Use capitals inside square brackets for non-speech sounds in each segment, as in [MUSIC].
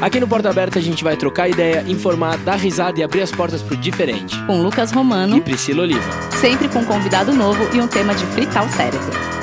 Aqui no Porta Aberta a gente vai trocar ideia, informar, dar risada e abrir as portas pro diferente. Com Lucas E Romano, Priscila Oliva. sempre com um convidado novo e um tema de fritar o cérebro.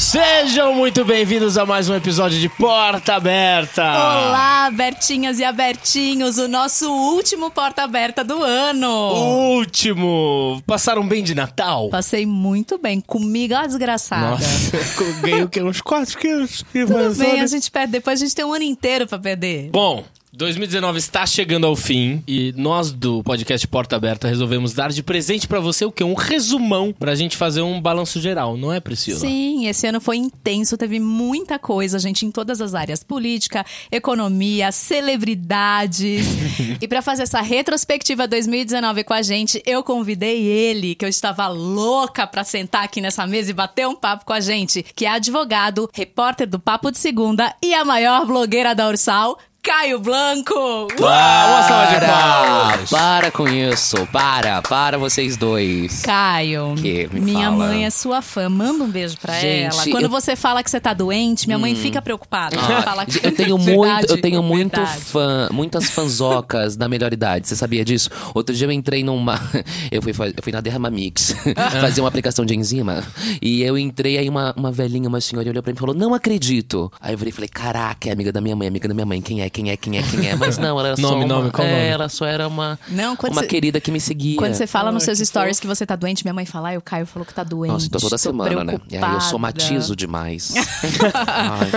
Sejam muito bem-vindos a mais um episódio de Porta Aberta. Olá, Bertinhas e Abertinhos, o nosso último porta aberta do ano. Último! Passaram bem de Natal? Passei muito bem, comigo a desgraçada. Nossa, eu ganhei o quê? Uns 4 quilos? Tudo bem, a gente perde depois, a gente tem um ano inteiro pra perder. Bom, 2019 está chegando ao fim e nós do podcast Porta Aberta resolvemos dar de presente pra você o quê? Um resumão pra gente fazer um balanço geral, não é, Priscila? Sim, esse ano foi intenso, teve muita coisa, gente, em todas as áreas: política, economia, celebridades. [LAUGHS] e pra fazer essa retrospectiva 2019 com a gente, eu convidei ele, que eu estava louca pra sentar aqui nessa mesa e bater um papo com a gente, que é advogado, repórter do Papo de Segunda e a maior blogueira da Ursal, Caio Blanco. Ah, uma salva de Para, palmas. para com isso. Para, para vocês dois. Caio, Que? Me minha fala. mãe é sua fã. Manda um beijo pra Gente, ela. Quando eu- você fala que você tá doente, minha mãe fica preocupada. Ah, fala que eu tenho [LAUGHS] Verdade, muito, eu tenho muito verdade. fã, muitas fanzocas da melhor idade. Você sabia disso? Outro dia eu entrei numa, [LAUGHS] eu fui, eu fui na Derramamix [LAUGHS] fazer uma aplicação de enzima e eu entrei aí uma, uma velhinha, uma senhora olhou pra mim e falou: "Não acredito". Aí eu virei e falei: "Caraca, é amiga da minha mãe, amiga da minha mãe. Quem é? Quem é? Quem é? Quem é?" Mas não, ela era [LAUGHS] só Nome, uma, nome, qual é, nome? ela só era uma Não, uma você- querida que me seguia. Quando você fala nos Ai, seus que stories que você tá doente, minha mãe fala, ai, o Caio falou que tá doente. Nossa, tô toda semana, né? E aí eu preocupada." somatizo demais. [LAUGHS] Ai.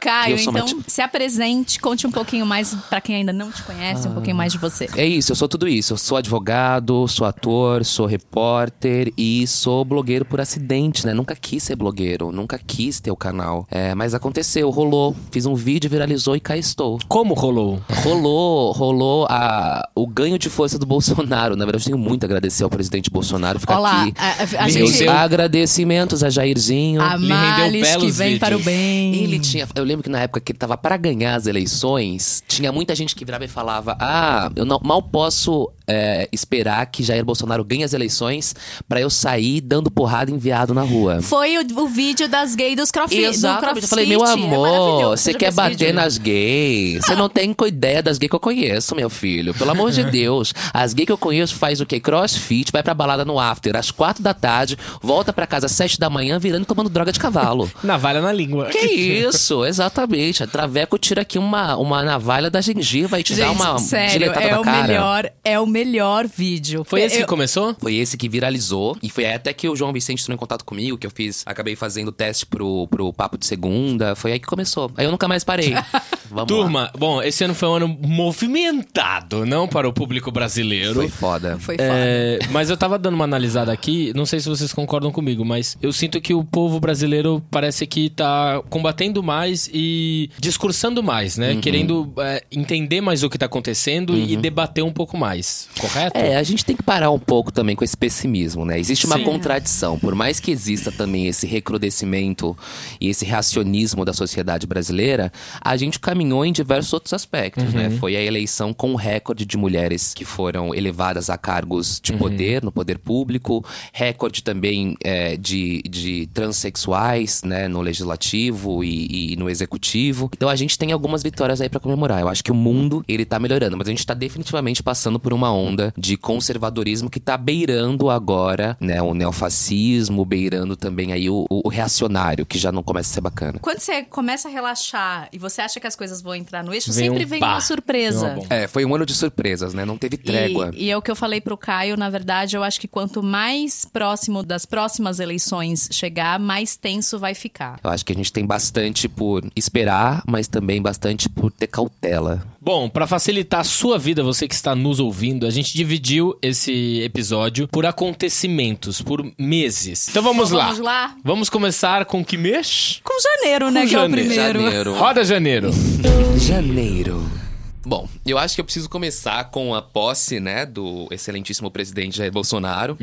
Caio, Eu então somati- se apresente, conte um pouquinho mais pra quem ainda não te conhece, um pouquinho mais de você. É isso, eu sou tudo isso. Eu sou advogado, sou ator, sou repórter e sou blogueiro por acidente, né? Nunca quis ser blogueiro, nunca quis ter o canal. É, mas aconteceu, rolou. Fiz um vídeo, viralizou e cá estou. Como rolou? Rolou, rolou a, o ganho de força do Bolsonaro. Na verdade, eu tenho muito a agradecer ao presidente Bolsonaro ficar Olá, aqui. a, a- a Me gente... Meus rendeu- agradecimentos a Jairzinho. A Lhe rendeu males que belos vem para o vídeos. bem. Ele tinha. Eu lembro que na época que ele tava pra ganhar as eleições, tinha muita gente que virava e falava: Ah, eu não, mal posso é, esperar que Jair Bolsonaro ganhe as eleições pra eu sair dando porrada enviado na rua. Foi o, o vídeo das gays dos crossfit. do Exatamente. crossfit. Eu falei, meu É amor, maravilhoso. você quer bater vídeo? nas gays? Você não tem ideia das gays que eu conheço, meu filho. Pelo amor de Deus. As gays que eu conheço faz o quê? Crossfit, vai pra balada no after às quatro da tarde, volta pra casa às sete da manhã, virando e tomando droga de cavalo. [LAUGHS] Navalha na língua. Que isso, exatamente. A Traveco tira aqui uma, uma navalha da gengiva e te dá Gente, uma sério, diletada é o cara. melhor, é o melhor vídeo. Foi esse Eu- que começou? Foi esse que viralizou. E foi até que o João Vicente entrou em contato comigo, que eu fiz, acabei fazendo o teste pro, pro Papo de Segunda. Foi aí que começou. Aí eu nunca mais parei. [LAUGHS] Vamos lá. Turma, bom, esse ano foi um ano movimentado, não para o público brasileiro. Foi foda. Foi foda. É, mas eu tava dando uma analisada aqui, não sei se vocês concordam comigo, mas eu sinto que o povo brasileiro parece que tá combatendo mais e discursando mais, Uhum. né? Querendo é, entender mais o que tá acontecendo e debater um pouco mais, correto? É, a gente tem que parar um pouco também com esse pessimismo, né? Existe uma Sim. contradição. Por mais que exista também esse recrudescimento e esse reacionismo da sociedade brasileira, a gente caminhou em diversos outros aspectos, né? Foi a eleição com um recorde de mulheres que foram elevadas a cargos de poder, no poder público, recorde também é, de, de transexuais, né? No legislativo e, e no executivo. Então a gente tem algumas vitórias aí pra comemorar. Eu acho que o mundo, ele tá melhorando, mas a gente tá definitivamente passando por uma onda de conservadorismo que tá beirando agora, né, o neofascismo, beirando também aí o, o reacionário, que já não começa a ser bacana. Quando você começa a relaxar e você acha que as coisas vão entrar no eixo, Vem sempre um vem pá. uma surpresa. Uma É, foi um ano de surpresas, né? Não teve trégua. E, e é o que eu falei pro Caio, na verdade, eu acho que quanto mais próximo das próximas eleições chegar, mais tenso vai ficar. Eu acho que a gente tem bastante por esperar, mas também bastante por ter cautela. Bom, pra facilitar a sua vida, você que está nos ouvindo, a gente dividiu esse episódio por acontecimentos, por meses. Então vamos Então lá. vamos lá? Vamos começar com que mês? Com janeiro, né? Com que é o janeiro. primeiro. Janeiro. Roda janeiro. [LAUGHS] Janeiro. Bom, eu acho que eu preciso começar com a posse, né, do excelentíssimo presidente Jair Bolsonaro.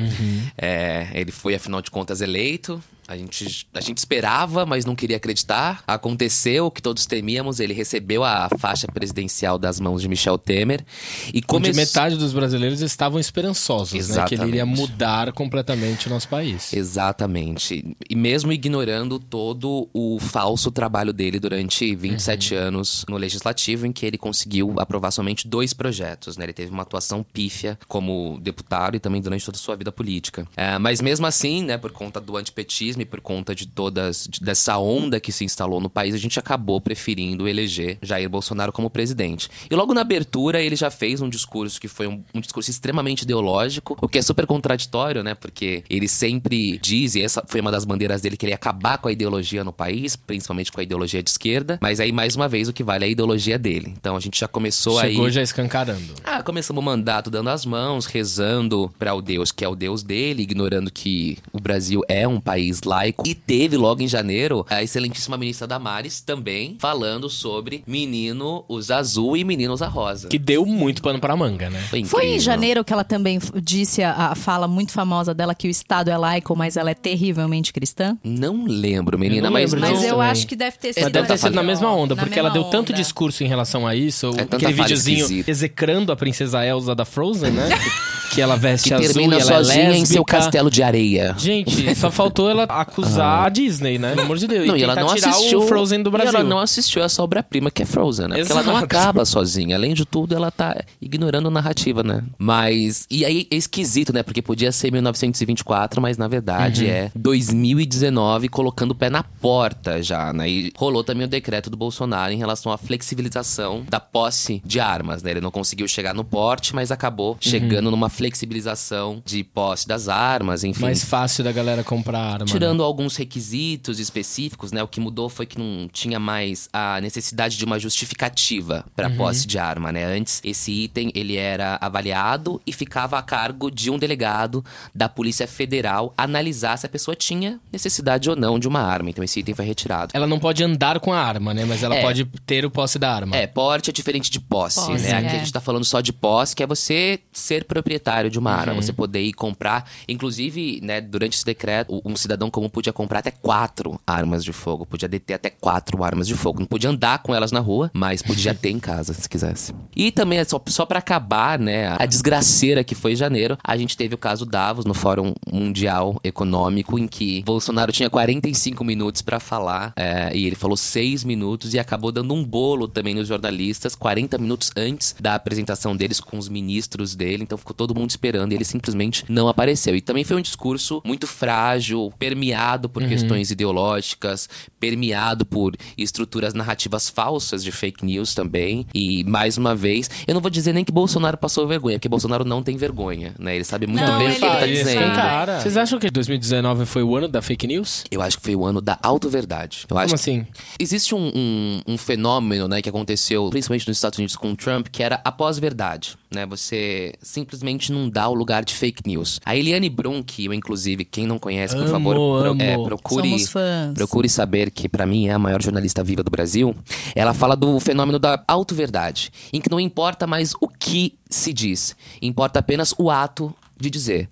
É, ele foi, afinal de contas, eleito. A gente, a gente esperava, mas não queria acreditar. Aconteceu o que todos temíamos. Ele recebeu a faixa presidencial das mãos de Michel Temer. E começou. metade dos brasileiros estavam esperançosos, né? Que ele iria Exatamente. mudar completamente o nosso país. Exatamente. E mesmo ignorando todo o falso trabalho dele durante 27 Uhum. anos no legislativo, em que ele conseguiu aprovar somente dois projetos, né? Ele teve uma atuação pífia como deputado e também durante toda a sua vida política. É, mas mesmo assim, né, por conta do antipetismo e por conta de todas de- dessa onda que se instalou no país, a gente acabou preferindo eleger Jair Bolsonaro como presidente. E logo na abertura ele já fez um discurso que foi um, um discurso extremamente ideológico, o que é super contraditório, né? Porque ele sempre diz, e essa foi uma das bandeiras dele, que ele ia acabar com a ideologia no país, principalmente com a ideologia de esquerda. Mas aí, mais uma vez, o que vale é a ideologia dele. Então a gente já começou Chegou aí. já escancarando. Ah, começamos o mandato dando as mãos, rezando para o Deus que é o Deus dele, ignorando que o Brasil é um país laico. E teve logo em janeiro a excelentíssima ministra Damares também falando sobre menino usa azul e menino usa rosa. Que deu muito pano pra manga, né? Foi, Foi em janeiro que ela também disse a, a fala muito famosa dela que o Estado é laico, mas ela é terrivelmente cristã? Não lembro, menina, Eu não mas lembro, não. Mas eu também. acho que deve ter sido. Mas deve ter sido na mesma onda, na porque ela mesma deu tanto onda. discurso em relação a isso. É aquele videozinho execrando a princesa Elsa da Frozen, né? [LAUGHS] que ela veste Que azul e termina ela sozinha é lésbica. em seu castelo de areia. Gente, só faltou ela acusar a Disney, né? Pelo amor de Deus. Não, e ela não tirar assistiu o Frozen do E Brasil. ela não assistiu essa obra-prima que é Frozen, né? Porque ela não acaba sozinha. Além de tudo, ela tá ignorando a narrativa, né? Mas. E aí é esquisito, né? Porque podia ser 1924, mas na verdade Uhum. é 2019, colocando o pé na porta já, né? E rolou também o decreto do Bolsonaro em relação à flexibilização da posse de armas, né? Ele não conseguiu chegar no porte, mas acabou Uhum. chegando numa flexibilização de posse das armas, enfim. Mais fácil da galera comprar arma. né? Tirando alguns requisitos específicos, né? O que mudou foi que não tinha mais a necessidade de uma justificativa para Uhum. posse de arma, né? Antes, esse item ele era avaliado e ficava a cargo de um delegado da Polícia Federal analisar se a pessoa tinha necessidade ou não de uma arma. Então esse item foi retirado. Ela não pode andar com a arma, né? Mas ela É. pode ter o posse da arma. É, porte é diferente de posse, Posse, né? Aqui é. a gente tá falando só de posse, que é você ser proprietário de uma arma, Uhum. você poder ir comprar. Inclusive, né, durante esse decreto, um cidadão comum podia comprar até quatro armas de fogo, podia deter até quatro armas de fogo. Não podia andar com elas na rua, mas podia ter em casa, se quisesse. E também, só, só para acabar, né, a desgraceira que foi janeiro, a gente teve o caso Davos no Fórum Mundial Econômico, em que Bolsonaro tinha 45 minutos para falar, é, e ele falou seis minutos e acabou dando um bolo também nos jornalistas, 40 minutos antes da apresentação deles com os ministros dele, então ficou todo mundo esperando e ele simplesmente não apareceu. E também foi um discurso muito frágil, permeado por questões ideológicas, permeado por estruturas narrativas falsas de fake news também. E mais uma vez, eu não vou dizer nem que Bolsonaro passou vergonha, porque Bolsonaro não tem vergonha, né? Ele sabe muito Não, bem o que ele tá dizendo. escancara. Vocês acham que 2019 foi o ano da fake news? Eu acho que foi o ano da auto-verdade. Eu acho Como que assim? Existe um, um, um fenômeno, né, que aconteceu principalmente nos Estados Unidos com o Trump, que era a pós-verdade, né? Você simplesmente não dá o lugar de fake news. A Eliane Brum, que eu, inclusive, quem não conhece, por Amo, favor, pro- amo. é, procure, Somos fãs. procure saber que, pra mim, é a maior jornalista viva do Brasil. Ela fala do fenômeno da auto-verdade, em que não importa mais o que se diz, importa apenas o ato de dizer.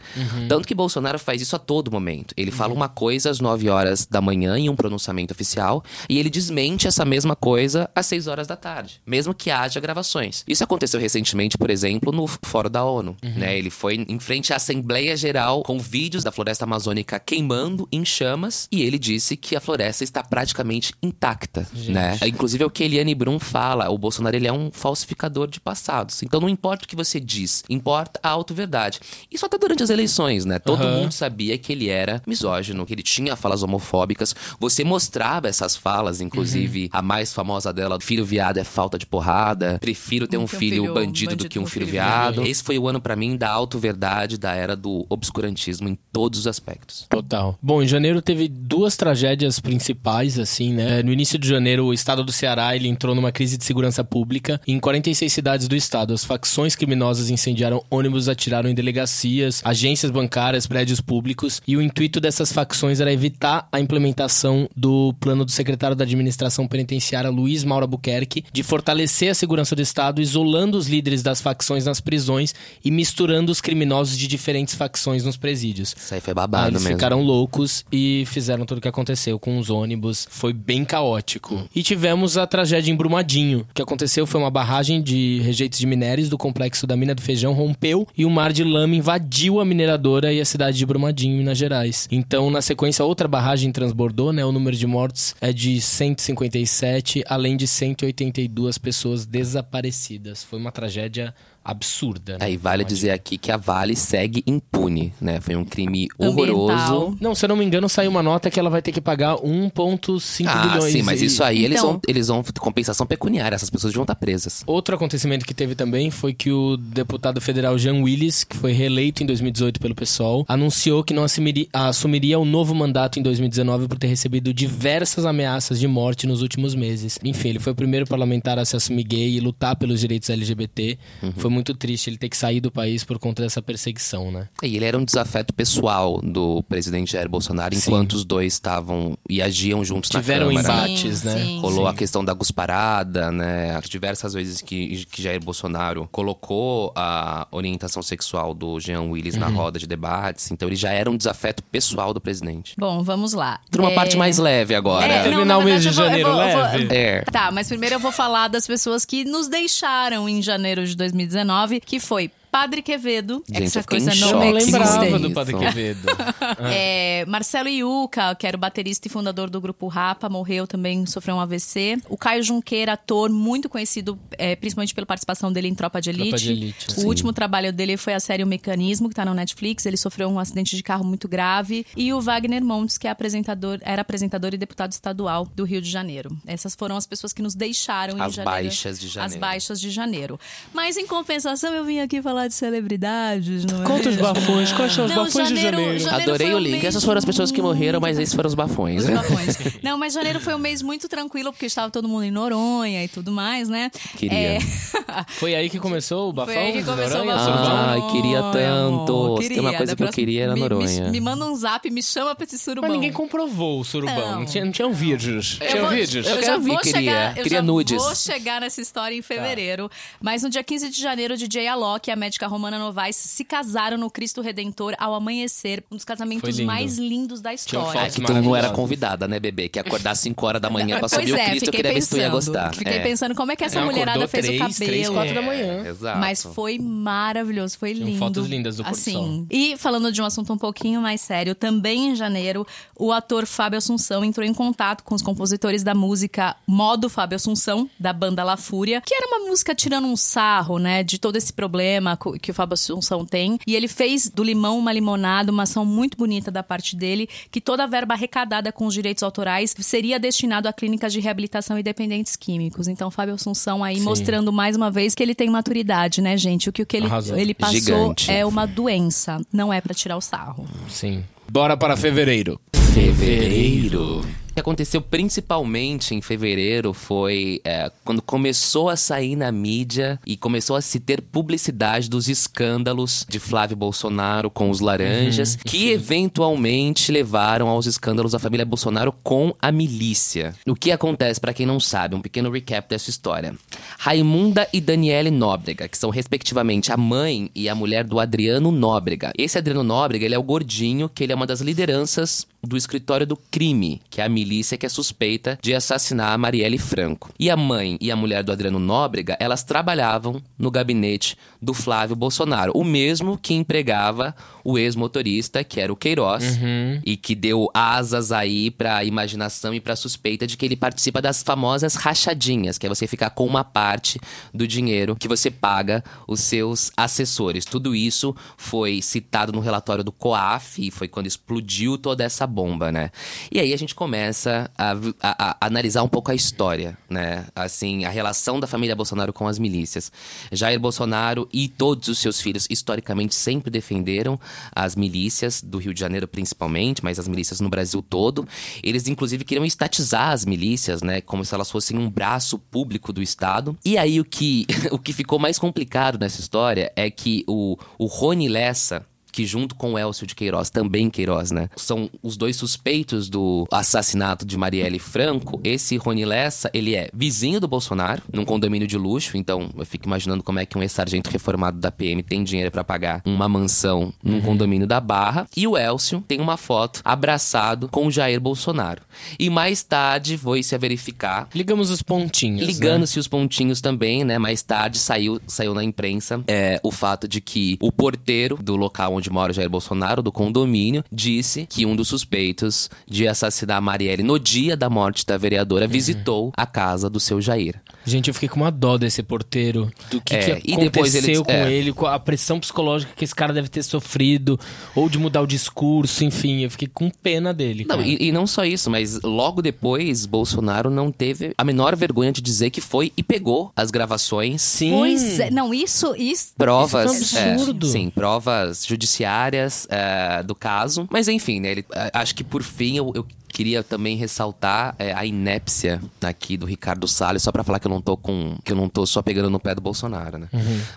Tanto que Bolsonaro faz isso a todo momento. Ele fala uma coisa às 9 horas da manhã em um pronunciamento oficial e ele desmente essa mesma coisa às 6 horas da tarde, mesmo que haja gravações. Isso aconteceu recentemente, por exemplo, no Fórum da ONU. Né? Ele foi em frente à Assembleia Geral com vídeos da floresta amazônica queimando em chamas e ele disse que a floresta está praticamente intacta. Né? Inclusive é o que Eliane Brum fala. O Bolsonaro ele é um falsificador de passados. Então não importa o que você diz, importa a auto-verdade. Isso até durante as eleições, né? Todo Aham. mundo sabia que ele era misógino, que ele tinha falas homofóbicas. Você mostrava essas falas, inclusive Uhum. a mais famosa dela, filho viado é falta de porrada, prefiro ter um um filho, filho bandido, do que um filho filho viado. viado. Esse foi o ano pra mim da auto-verdade, da era do obscurantismo em todos os aspectos. Total. Bom, em janeiro teve duas tragédias principais, assim, né? No início de janeiro, o estado do Ceará ele entrou numa crise de segurança pública. Em 46 cidades do estado, as facções criminosas incendiaram ônibus e atiraram em delegacias, agências bancárias, prédios públicos. E o intuito dessas facções era evitar a implementação do plano do secretário da administração penitenciária, Luiz Mauro Albuquerque, de fortalecer a segurança do Estado, isolando os líderes das facções nas prisões e misturando os criminosos de diferentes facções nos presídios. Isso aí foi Aí babado eles mesmo. ficaram loucos e fizeram tudo o que aconteceu com os ônibus. Foi bem caótico. E tivemos a tragédia em Brumadinho. O que aconteceu foi uma barragem de rejeitos de minérios do complexo da mina do Feijão rompeu e um mar de lama invadiu a mineradora e a cidade de Brumadinho, Minas Gerais. Então, na sequência, outra barragem transbordou, né? O número de mortos é de 157, além de 182 pessoas desaparecidas. Foi uma tragédia absurda. né? Aí vale Brumadinho. dizer aqui que a Vale segue impune, né? Foi um crime horroroso. Ambiental. Não, se eu não me engano, saiu uma nota que ela vai ter que pagar 1,5 Ah, bilhões. sim, mas E isso aí eles, Então- vão, eles vão compensação pecuniária. Essas pessoas vão estar presas. Outro acontecimento que teve também foi que o deputado federal Jean Willis, que foi reeleito em 2018 pelo PSOL, anunciou que não assumiria, assumiria o novo mandato em 2019 por ter recebido diversas ameaças de morte nos últimos meses. Enfim, ele foi o primeiro parlamentar a se assumir gay e lutar pelos direitos LGBT. Uhum. Foi muito triste ele ter que sair do país por conta dessa perseguição, né? E ele era um desafeto pessoal do presidente Jair Bolsonaro, Sim. enquanto os dois estavam e agiam juntos Tiveram na Câmara. embates, Sim, né? sim. Rolou Sim. a questão da gusparada, né? As diversas vezes que, que Jair Bolsonaro colocou a orientação sexual do Jean Willis Uhum. na roda de debates. Então ele já era um desafeto pessoal do presidente. Bom, vamos lá. Por uma É, parte mais leve agora. É, não, Terminar na o mês de janeiro vou- eu vou- leve? É. Tá, mas primeiro eu vou falar das pessoas que nos deixaram em janeiro de 2019, que foi Padre Quevedo, Gente, essa eu fiquei coisa não que lembrava gostei. do Padre. Quevedo. [LAUGHS] É, Marcelo Iuca, que era o baterista e fundador do grupo Rapa, morreu também, sofreu um AVC. O Caio Junqueira, ator muito conhecido, é, principalmente pela participação dele em Tropa de Elite. Tropa de Elite, o sim. último trabalho dele foi a série O Mecanismo, que tá no Netflix. Ele sofreu um acidente de carro muito grave. E o Wagner Montes, que é apresentador, era apresentador e deputado estadual do Rio de Janeiro. Essas foram as pessoas que nos deixaram As em janeiro. baixas de janeiro. As baixas de janeiro. Mas em compensação, eu vim aqui falar de celebridades, não é? Conta os bafões, quais são os Não, bafões de janeiro- janeiro? janeiro Adorei o link. mês Essas foram as pessoas que morreram, mas esses foram os bafões. Os bafões. Não, mas janeiro foi um mês muito tranquilo, porque estava todo mundo em Noronha e tudo mais, né? Queria. É, [LAUGHS] Foi aí que começou o bafão? Foi aí que começou o Noronha? bafão. Surubão? Ai, queria Ai, tanto. Se tem uma coisa Da que eu queria era Noronha. Me, me manda um zap, me chama pra esse surubão. Mas ninguém comprovou o surubão. Não, Não. tinha, não tinham vídeos. Eu Tinha vou- vídeos? Eu já quero ver, vou queria. chegar, eu Queria já nudes. vou chegar nessa história em fevereiro. Mas no dia 15 de janeiro, o DJ Alok e a médica Romana Novaes se casaram no Cristo Redentor ao amanhecer. Um dos casamentos lindo. mais lindos da história. fotos Que tu não era convidada, né, bebê? Que acordar às 5 horas da manhã pra subir o é, Cristo. Eu fiquei queria ver se tu ia pensando. gostar. Fiquei É. pensando como é que essa Não, mulherada fez três, o cabelo. três, quatro da manhã. Exato. Mas foi maravilhoso, foi lindo. fotos lindas do assim. E falando de um assunto um pouquinho mais sério, também em janeiro, o ator Fábio Assunção entrou em contato com os compositores da música Modo Fábio Assunção, da banda La Fúria, que era uma música tirando um sarro, né, de todo esse problema que o Fábio Assunção tem. E ele fez do limão uma limonada, uma ação muito bonita da parte dele, que toda a verba arrecadada com os direitos autorais seria destinado a clínicas de reabilitação e dependentes químicos. Então, Fábio Assunção aí Sim. mostrando mais uma vez que ele tem maturidade, né, gente? O que, o que ele, Arrasou. ele passou Gigante. é uma doença, não é pra tirar o sarro. Sim. Bora para fevereiro. Fevereiro. O que aconteceu principalmente em fevereiro foi é, quando começou a sair na mídia e começou a se ter publicidade dos escândalos de Flávio Bolsonaro com os laranjas, que eventualmente levaram aos escândalos da família Bolsonaro com a milícia. O que acontece, pra quem não sabe, um pequeno recap dessa história. Raimunda e Daniele Nóbrega, que são respectivamente a mãe e a mulher do Adriano Nóbrega. Esse Adriano Nóbrega, ele é o gordinho, que ele é uma das lideranças do escritório do crime, que é a milícia que é suspeita de assassinar a Marielle Franco. E a mãe e a mulher do Adriano Nóbrega, elas trabalhavam no gabinete do Flávio Bolsonaro, o mesmo que empregava o ex-motorista, que era o Queiroz, e que deu asas aí pra imaginação e pra suspeita de que ele participa das famosas rachadinhas, que é você ficar com uma parte do dinheiro que você paga os seus assessores. Tudo isso foi citado no relatório do COAF e foi quando explodiu toda essa bomba, né? E aí a gente começa a, a- a analisar um pouco a história, né? Assim, a relação da família Bolsonaro com as milícias. Jair Bolsonaro e todos os seus filhos, historicamente, sempre defenderam as milícias do Rio de Janeiro, principalmente, mas as milícias no Brasil todo. Eles, inclusive, queriam estatizar as milícias, né? Como se elas fossem um braço público do Estado. E aí o que, [LAUGHS] o que ficou mais complicado nessa história é que o, o Rony Lessa que junto com o Elcio de Queiroz, também Queiroz, né? São os dois suspeitos do assassinato de Marielle Franco. Esse Rony Lessa, ele é vizinho do Bolsonaro, num condomínio de luxo. Então, eu fico imaginando como é que um ex-sargento reformado da PM tem dinheiro para pagar uma mansão num condomínio da Barra. E o Elcio tem uma foto abraçado com o Jair Bolsonaro. E mais tarde foi-se a verificar Ligamos os pontinhos. né? Ligando-se os pontinhos também, né? Mais tarde saiu, saiu na imprensa é, o fato de que o porteiro do local onde mora o Jair Bolsonaro, do condomínio, disse que um dos suspeitos de assassinar a Marielle no dia da morte da vereadora Uhum. visitou a casa do seu Jair. Gente, eu fiquei com uma dó desse porteiro. Do que, É, que e depois aconteceu ele- com é. ele, com a pressão psicológica que esse cara deve ter sofrido, ou de mudar o discurso, enfim. Eu fiquei com pena dele. Não, e, e não só isso, mas logo depois, Bolsonaro não teve a menor vergonha de dizer que foi e pegou as gravações. Sim. Pois é, não, isso, isso. Provas, Isso foi um é, absurdo. sim, provas judiciárias é, do caso. Mas enfim, né? ele- é, acho que por fim eu, eu queria também ressaltar é, a inépcia aqui do Ricardo Salles, só pra falar que eu não tô com. que eu não tô só pegando no pé do Bolsonaro, né?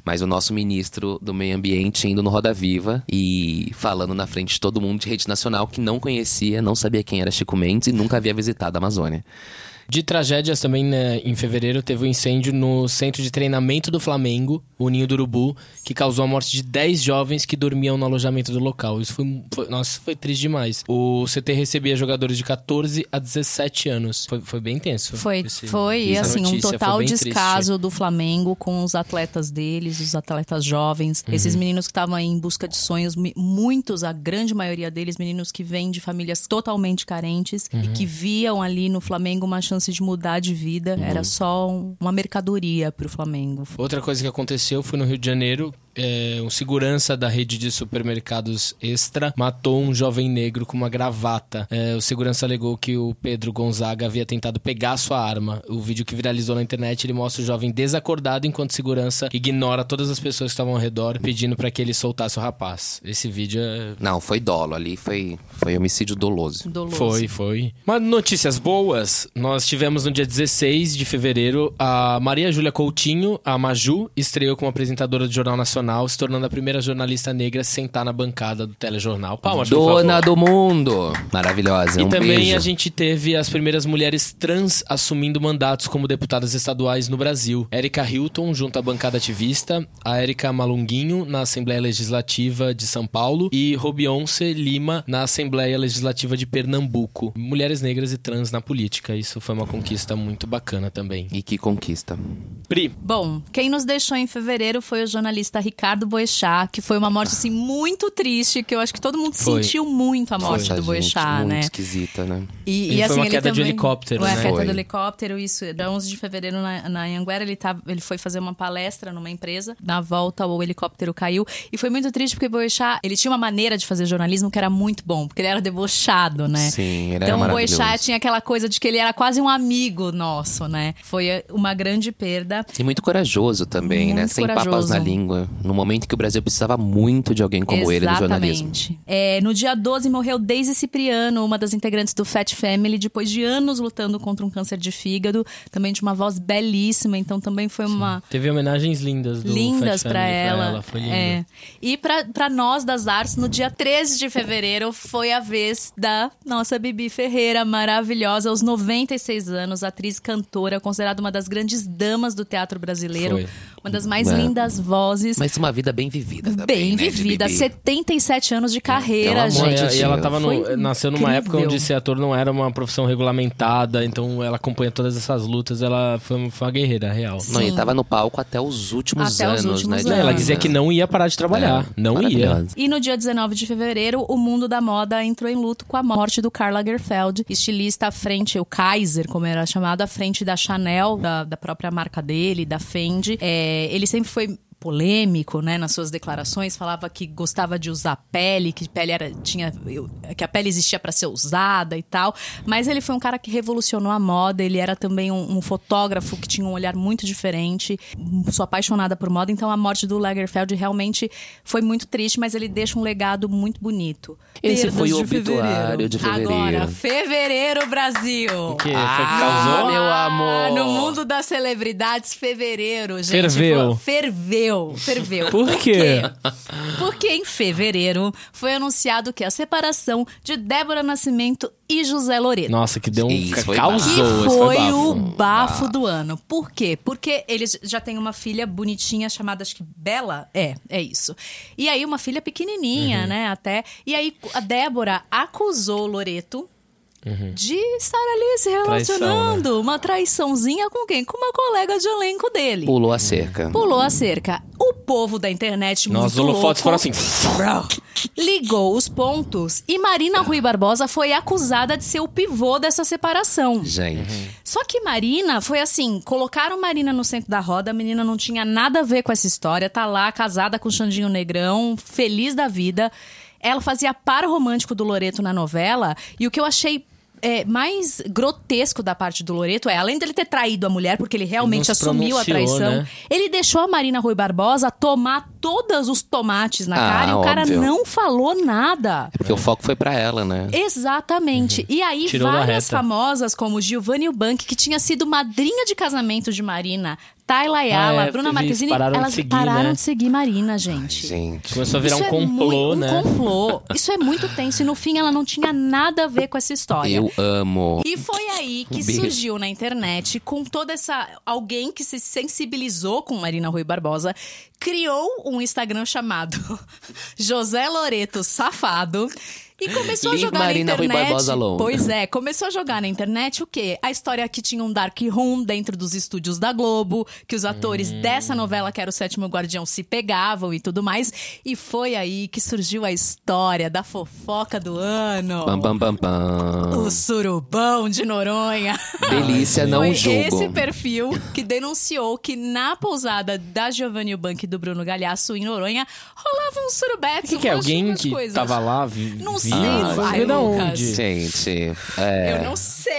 Mas o nosso ministro do meio ambiente indo no Roda Viva e falando na frente de todo mundo de rede nacional que não conhecia, não sabia quem era Chico Mendes e nunca havia visitado a Amazônia. De tragédias também, né, em fevereiro, teve um incêndio no centro de treinamento do Flamengo, o Ninho do Urubu, que causou a morte de 10 jovens que dormiam no alojamento do local. Isso foi, foi- nossa, foi triste demais. O CT recebia jogadores de 14 a 17 anos. Foi, foi bem intenso. Foi, esse- foi e assim, um notícia, foi total bem triste. descaso do Flamengo com os atletas deles, os atletas jovens, Uhum. esses meninos que estavam em busca de sonhos, muitos, a grande maioria deles, meninos que vêm de famílias totalmente carentes e Uhum. que viam ali no Flamengo uma chance de mudar de vida. Uhum. Era só um- uma mercadoria pro Flamengo. Outra coisa que aconteceu foi no Rio de Janeiro. É, um segurança da rede de supermercados Extra matou um jovem negro com uma gravata. É, o segurança alegou que o Pedro Gonzaga havia tentado pegar sua arma. O vídeo que viralizou na internet ele mostra o jovem desacordado enquanto segurança ignora todas as pessoas que estavam ao redor pedindo para que ele soltasse o rapaz. Esse vídeo é... Não, foi dolo ali, foi, foi homicídio doloso. Doloso. Foi, foi. Mas notícias boas, nós tivemos no dia 16 de fevereiro a Maria Júlia Coutinho, a Maju, estreou como apresentadora do Jornal Nacional, se tornando a primeira jornalista negra a sentar na bancada do telejornal. Palmas, Dona do mundo! Maravilhosa. E um também beijo. a gente teve as primeiras mulheres trans assumindo mandatos como deputadas estaduais no Brasil. Érica Hilton, junto à bancada ativista, a Érica Malunguinho, na Assembleia Legislativa de São Paulo, e Robionce Lima, na Assembleia Legislativa de Pernambuco. Mulheres negras e trans na política. Isso foi uma conquista muito bacana também. E que conquista. Pri, Bom, quem nos deixou em fevereiro foi o jornalista Ricardo Boechat, que foi uma morte assim muito triste, que eu acho que todo mundo Foi. sentiu muito a morte Nossa, do gente, Boechat, muito né? esquisita, né? E, e, foi assim, uma ele queda de também... helicóptero, Ué, né? a queda Foi. do helicóptero, isso. Da 11 de fevereiro na, na Anhanguera, ele, tava, ele foi fazer uma palestra numa empresa. Na volta, o helicóptero caiu. E foi muito triste, porque Boechat, ele tinha uma maneira de fazer jornalismo que era muito bom, porque ele era debochado, né? Sim, ele era Então o. Boechat tinha aquela coisa de que ele era quase um amigo nosso, né? Foi uma grande perda. E muito corajoso também, né? Muito Sem papas corajoso. na língua. No momento que o Brasil precisava muito de alguém como ele no jornalismo. Exatamente. É, no dia 12 morreu Daisy Cipriano, uma das integrantes do Fat Family, depois de anos lutando contra um câncer de fígado. Também de uma voz belíssima, então também foi uma. teve homenagens lindas do Lindas Fat pra Family ela. Foi lindo. É. E pra pra nós das artes, no dia 13 de fevereiro foi a vez da nossa Bibi Ferreira, maravilhosa, aos 96 anos, atriz cantora, considerada uma das grandes damas do teatro brasileiro, Foi. Uma das mais É. lindas vozes. Mas uma vida bem vivida também, Bem né, vivida, Bibi. 77 anos de carreira, pelo amor E- gente. e ela tava no- nasceu numa época incrível. onde ser ator não era uma profissão regulamentada, então ela acompanha todas essas lutas, ela foi, foi uma guerreira real. Não, e Sim. tava no palco até os últimos Até os anos, últimos né? de anos. Ela dizia que não ia parar de trabalhar, É, não ia. E no dia 19 de fevereiro, o mundo da moda entrou em luto com a morte do Karl Lagerfeld, estilista à frente, o Kaiser, como era chamado, à frente da Chanel, da, da própria marca dele, da Fendi. É, ele sempre foi polêmico, né, nas suas declarações, falava que gostava de usar pele, que pele era tinha que a pele existia para ser usada e tal, mas ele foi um cara que revolucionou a moda, ele era também um, um fotógrafo que tinha um olhar muito diferente, sou apaixonada por moda, então a morte do Lagerfeld realmente foi muito triste, mas ele deixa um legado muito bonito. Esse Perdas foi o de obituário de fevereiro. Agora, fevereiro Brasil. O que? Foi que Ah, causou? meu amor. No mundo das celebridades, fevereiro, gente. Ferveu. Foi- ferveu. Ferveu, ferveu. Por quê? Porque em fevereiro foi anunciado que a separação de Débora Nascimento e José Loreto. Nossa, que deu um. Isso foi causou. Que esse foi bafo. o bafo do ano. Por quê? Porque eles já têm uma filha bonitinha chamada, acho que Bela. É, é isso. E aí, uma filha Uhum. pequenininha, né? Até. E aí, a Débora acusou o Loreto. De estar ali se Uhum. Traição, né? relacionando. Uma traiçãozinha com quem? Com uma colega de elenco dele. Pulou a cerca. Pulou a cerca. O povo da internet, Nossa, os muito louco, holofotes foram assim. [LAUGHS] ligou os pontos e Marina Rui Barbosa foi acusada de ser o pivô dessa separação. Gente. Só que Marina foi assim: colocaram Marina no centro da roda, a menina não tinha nada a ver com essa história, tá lá casada com o Xandinho Negrão, feliz da vida. Ela fazia par romântico do Loreto na novela, e o que eu achei. É, mais grotesco da parte do Loreto é, além dele ter traído a mulher, porque ele realmente Não se assumiu a traição, né? ele deixou a Marina Rui Barbosa tomar todos os tomates na Ah, cara e o cara óbvio. não falou nada. É porque o foco foi pra ela, né? Exatamente. E aí, Uhum. Tirou várias famosas, como Giovanni Eubank, que tinha sido madrinha de casamento de Marina, Tayla Ayala, Ah, é, Bruna Marquezine, pararam de elas seguir, pararam né? de seguir Marina, gente. Gente. Começou a virar Isso um é complô, muito, né? Um complô. Isso é muito tenso. E no fim, ela não tinha nada a ver com essa história. Eu amo. E foi aí que Um beijo. surgiu na internet, com toda essa. Alguém que se sensibilizou com Marina Rui Barbosa, criou um Instagram chamado [LAUGHS] José Loreto Safado. E começou a jogar Marina na Rui internet. Barbosa alone. Pois é, começou a jogar na internet o quê? A história que tinha um dark room dentro dos estúdios da Globo, que os atores Hum. dessa novela, que era o Sétimo Guardião, se pegavam e tudo mais. E foi aí que surgiu a história da fofoca do ano. Pam, pam, pam, pam. O surubão de Noronha. Delícia, não Foi julgo. esse perfil que denunciou que na pousada da Giovanni Bank e do Bruno Galhaço em Noronha rolava um surubete. O que, que é? Alguém que coisas. tava lá, vi, Não viu? sei, Foi ver da onde? Gente, é. Eu não sei.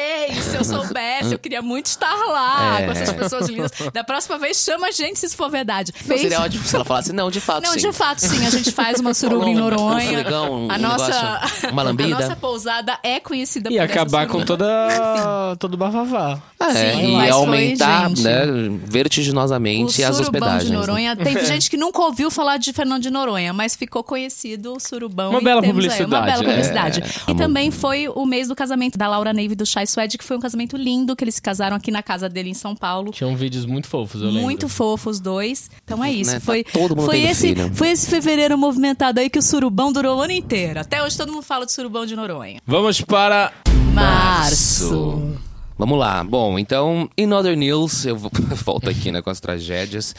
Se eu soubesse, eu queria muito estar lá É. com essas pessoas lindas. Da próxima vez, chama a gente se isso for verdade. Não, Fez- seria ótimo se ela falasse, não, de fato, Não, sim. de fato, sim. A gente faz uma [LAUGHS] suruba em Um Noronha. fregão, um a nossa, negócio, uma [LAUGHS] lambida. A nossa pousada é conhecida E por essa acabar com toda. [LAUGHS] todo o bafafá. É, Sim, e foi, aumentar, gente. né, O vertiginosamente as surubão hospedagens. de né? Noronha. Teve gente que nunca ouviu falar de Fernando de Noronha, mas ficou conhecido o surubão. Uma e bela aí uma publicidade, bela né? publicidade. É, e amo. também foi o mês do casamento da Laura Neve e do Chai Suede, que foi um casamento lindo, que eles se casaram aqui na casa dele em São Paulo. Tinham vídeos muito fofos, eu lembro. Muito fofos os dois. Então é isso. Né, tá Foi, todo mundo foi, esse, filho. foi esse fevereiro movimentado aí que o surubão durou o ano inteiro. Até hoje todo mundo fala de surubão de Noronha. Vamos para. Março. Vamos lá. Bom, então, in other news, eu vou- [LAUGHS] volto aqui né, com as tragédias.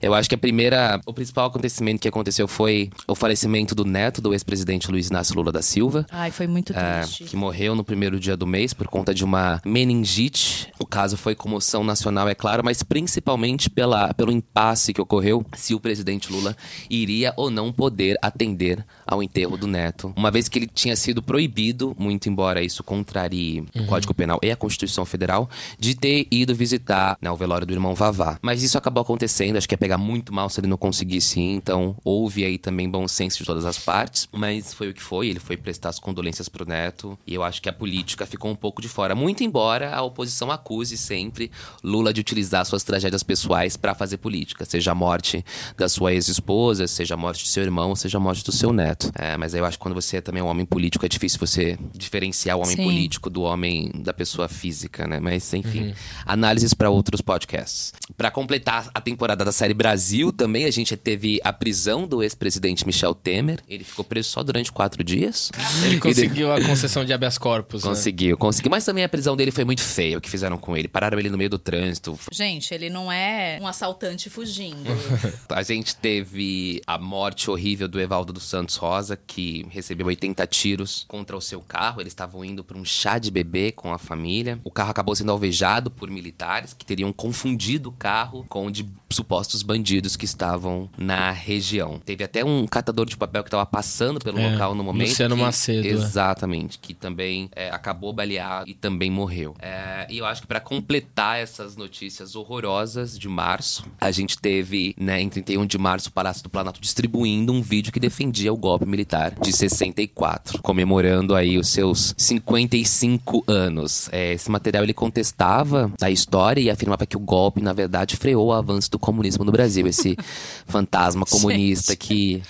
Eu acho que a primeira, o principal acontecimento que aconteceu foi o falecimento do neto do ex-presidente Luiz Inácio Lula da Silva. Ai, foi muito é, triste. que morreu no primeiro dia do mês por conta de uma meningite. O caso foi comoção nacional, é claro, mas principalmente pela, pelo impasse que ocorreu se o presidente Lula iria ou não poder atender ao enterro do neto. Uma vez que ele tinha sido proibido, muito embora isso contrarie o Código Penal e a Constituição Federal, de ter ido visitar né, o velório do irmão Vavá. Mas isso acabou acontecendo, acho que ia pegar muito mal se ele não conseguisse ir, então houve aí também bom senso de todas as partes, mas foi o que foi, ele foi prestar as condolências pro neto, e eu acho que a política ficou um pouco de fora, muito embora a oposição acuse sempre Lula de utilizar suas tragédias pessoais para fazer política, seja a morte da sua ex-esposa, seja a morte do seu irmão, seja a morte do seu neto. É, mas eu acho que quando você é também um homem político, é difícil você diferenciar o homem Sim. político do homem da pessoa física, né? Mas enfim, análises para outros podcasts. Para completar a temporada da série Brasil, também a gente teve a prisão do ex-presidente Michel Temer. Ele ficou preso só durante quatro dias. Ele conseguiu a concessão de habeas corpus. né? Conseguiu, conseguiu. Mas também a prisão dele foi muito feia, o que fizeram com ele. Pararam ele no meio do trânsito. Gente, ele não é um assaltante fugindo. [LAUGHS] A gente teve a morte horrível do Evaldo dos Santos Rosa, que recebeu 80 tiros contra o seu carro. Eles estavam indo para um chá de bebê com a família. O carro acabou sendo alvejado por militares que teriam confundido o carro com o de supostos bandidos que estavam na região. Teve até um catador de papel que estava passando pelo É, local no momento. Luciano que- Macedo, é. Exatamente, que também é, acabou baleado e também morreu. É, e eu acho que para completar essas notícias horrorosas de março, a gente teve, né, em 31 de março, o Palácio do Planalto distribuindo um vídeo que defendia o golpe militar de 64, comemorando aí os seus 55 anos. É, esse material ele contestava a história e afirmava que o golpe, na verdade, freou o avanço do comunismo no Brasil. Esse [LAUGHS] fantasma comunista que,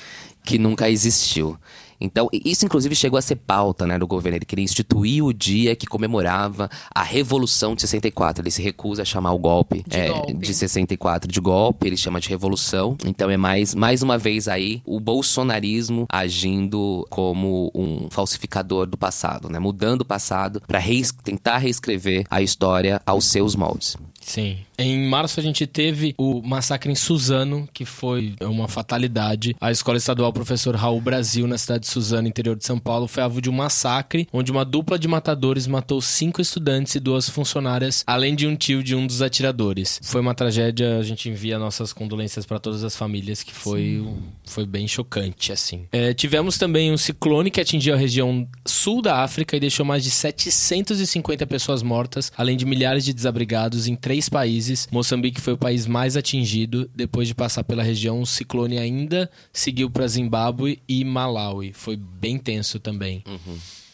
que nunca existiu. Então, isso inclusive chegou a ser pauta né, do governo. Ele queria instituir o dia que comemorava a Revolução de 64. Ele se recusa a chamar o golpe De é, golpe. de 64 de golpe, ele chama de revolução. Então é mais, mais uma vez aí o bolsonarismo agindo como um falsificador do passado, né? Mudando o passado para tentar reescrever a história aos seus moldes. Sim. Em março a gente teve o massacre em Suzano, que foi uma fatalidade. A Escola Estadual Professor Raul Brasil, na cidade de Suzano, interior de São Paulo, foi alvo de um massacre, onde uma dupla de matadores matou cinco estudantes e duas funcionárias, além de um tio de um dos atiradores. Foi uma tragédia, a gente envia nossas condolências para todas as famílias, que foi, foi bem chocante, assim. É, tivemos também um ciclone que atingiu a região sul da África e deixou mais de 750 pessoas mortas, além de milhares de desabrigados em três países. Moçambique foi o país mais atingido. Depois de passar pela região, o ciclone ainda seguiu para Zimbábue e Malawi. Foi bem tenso também.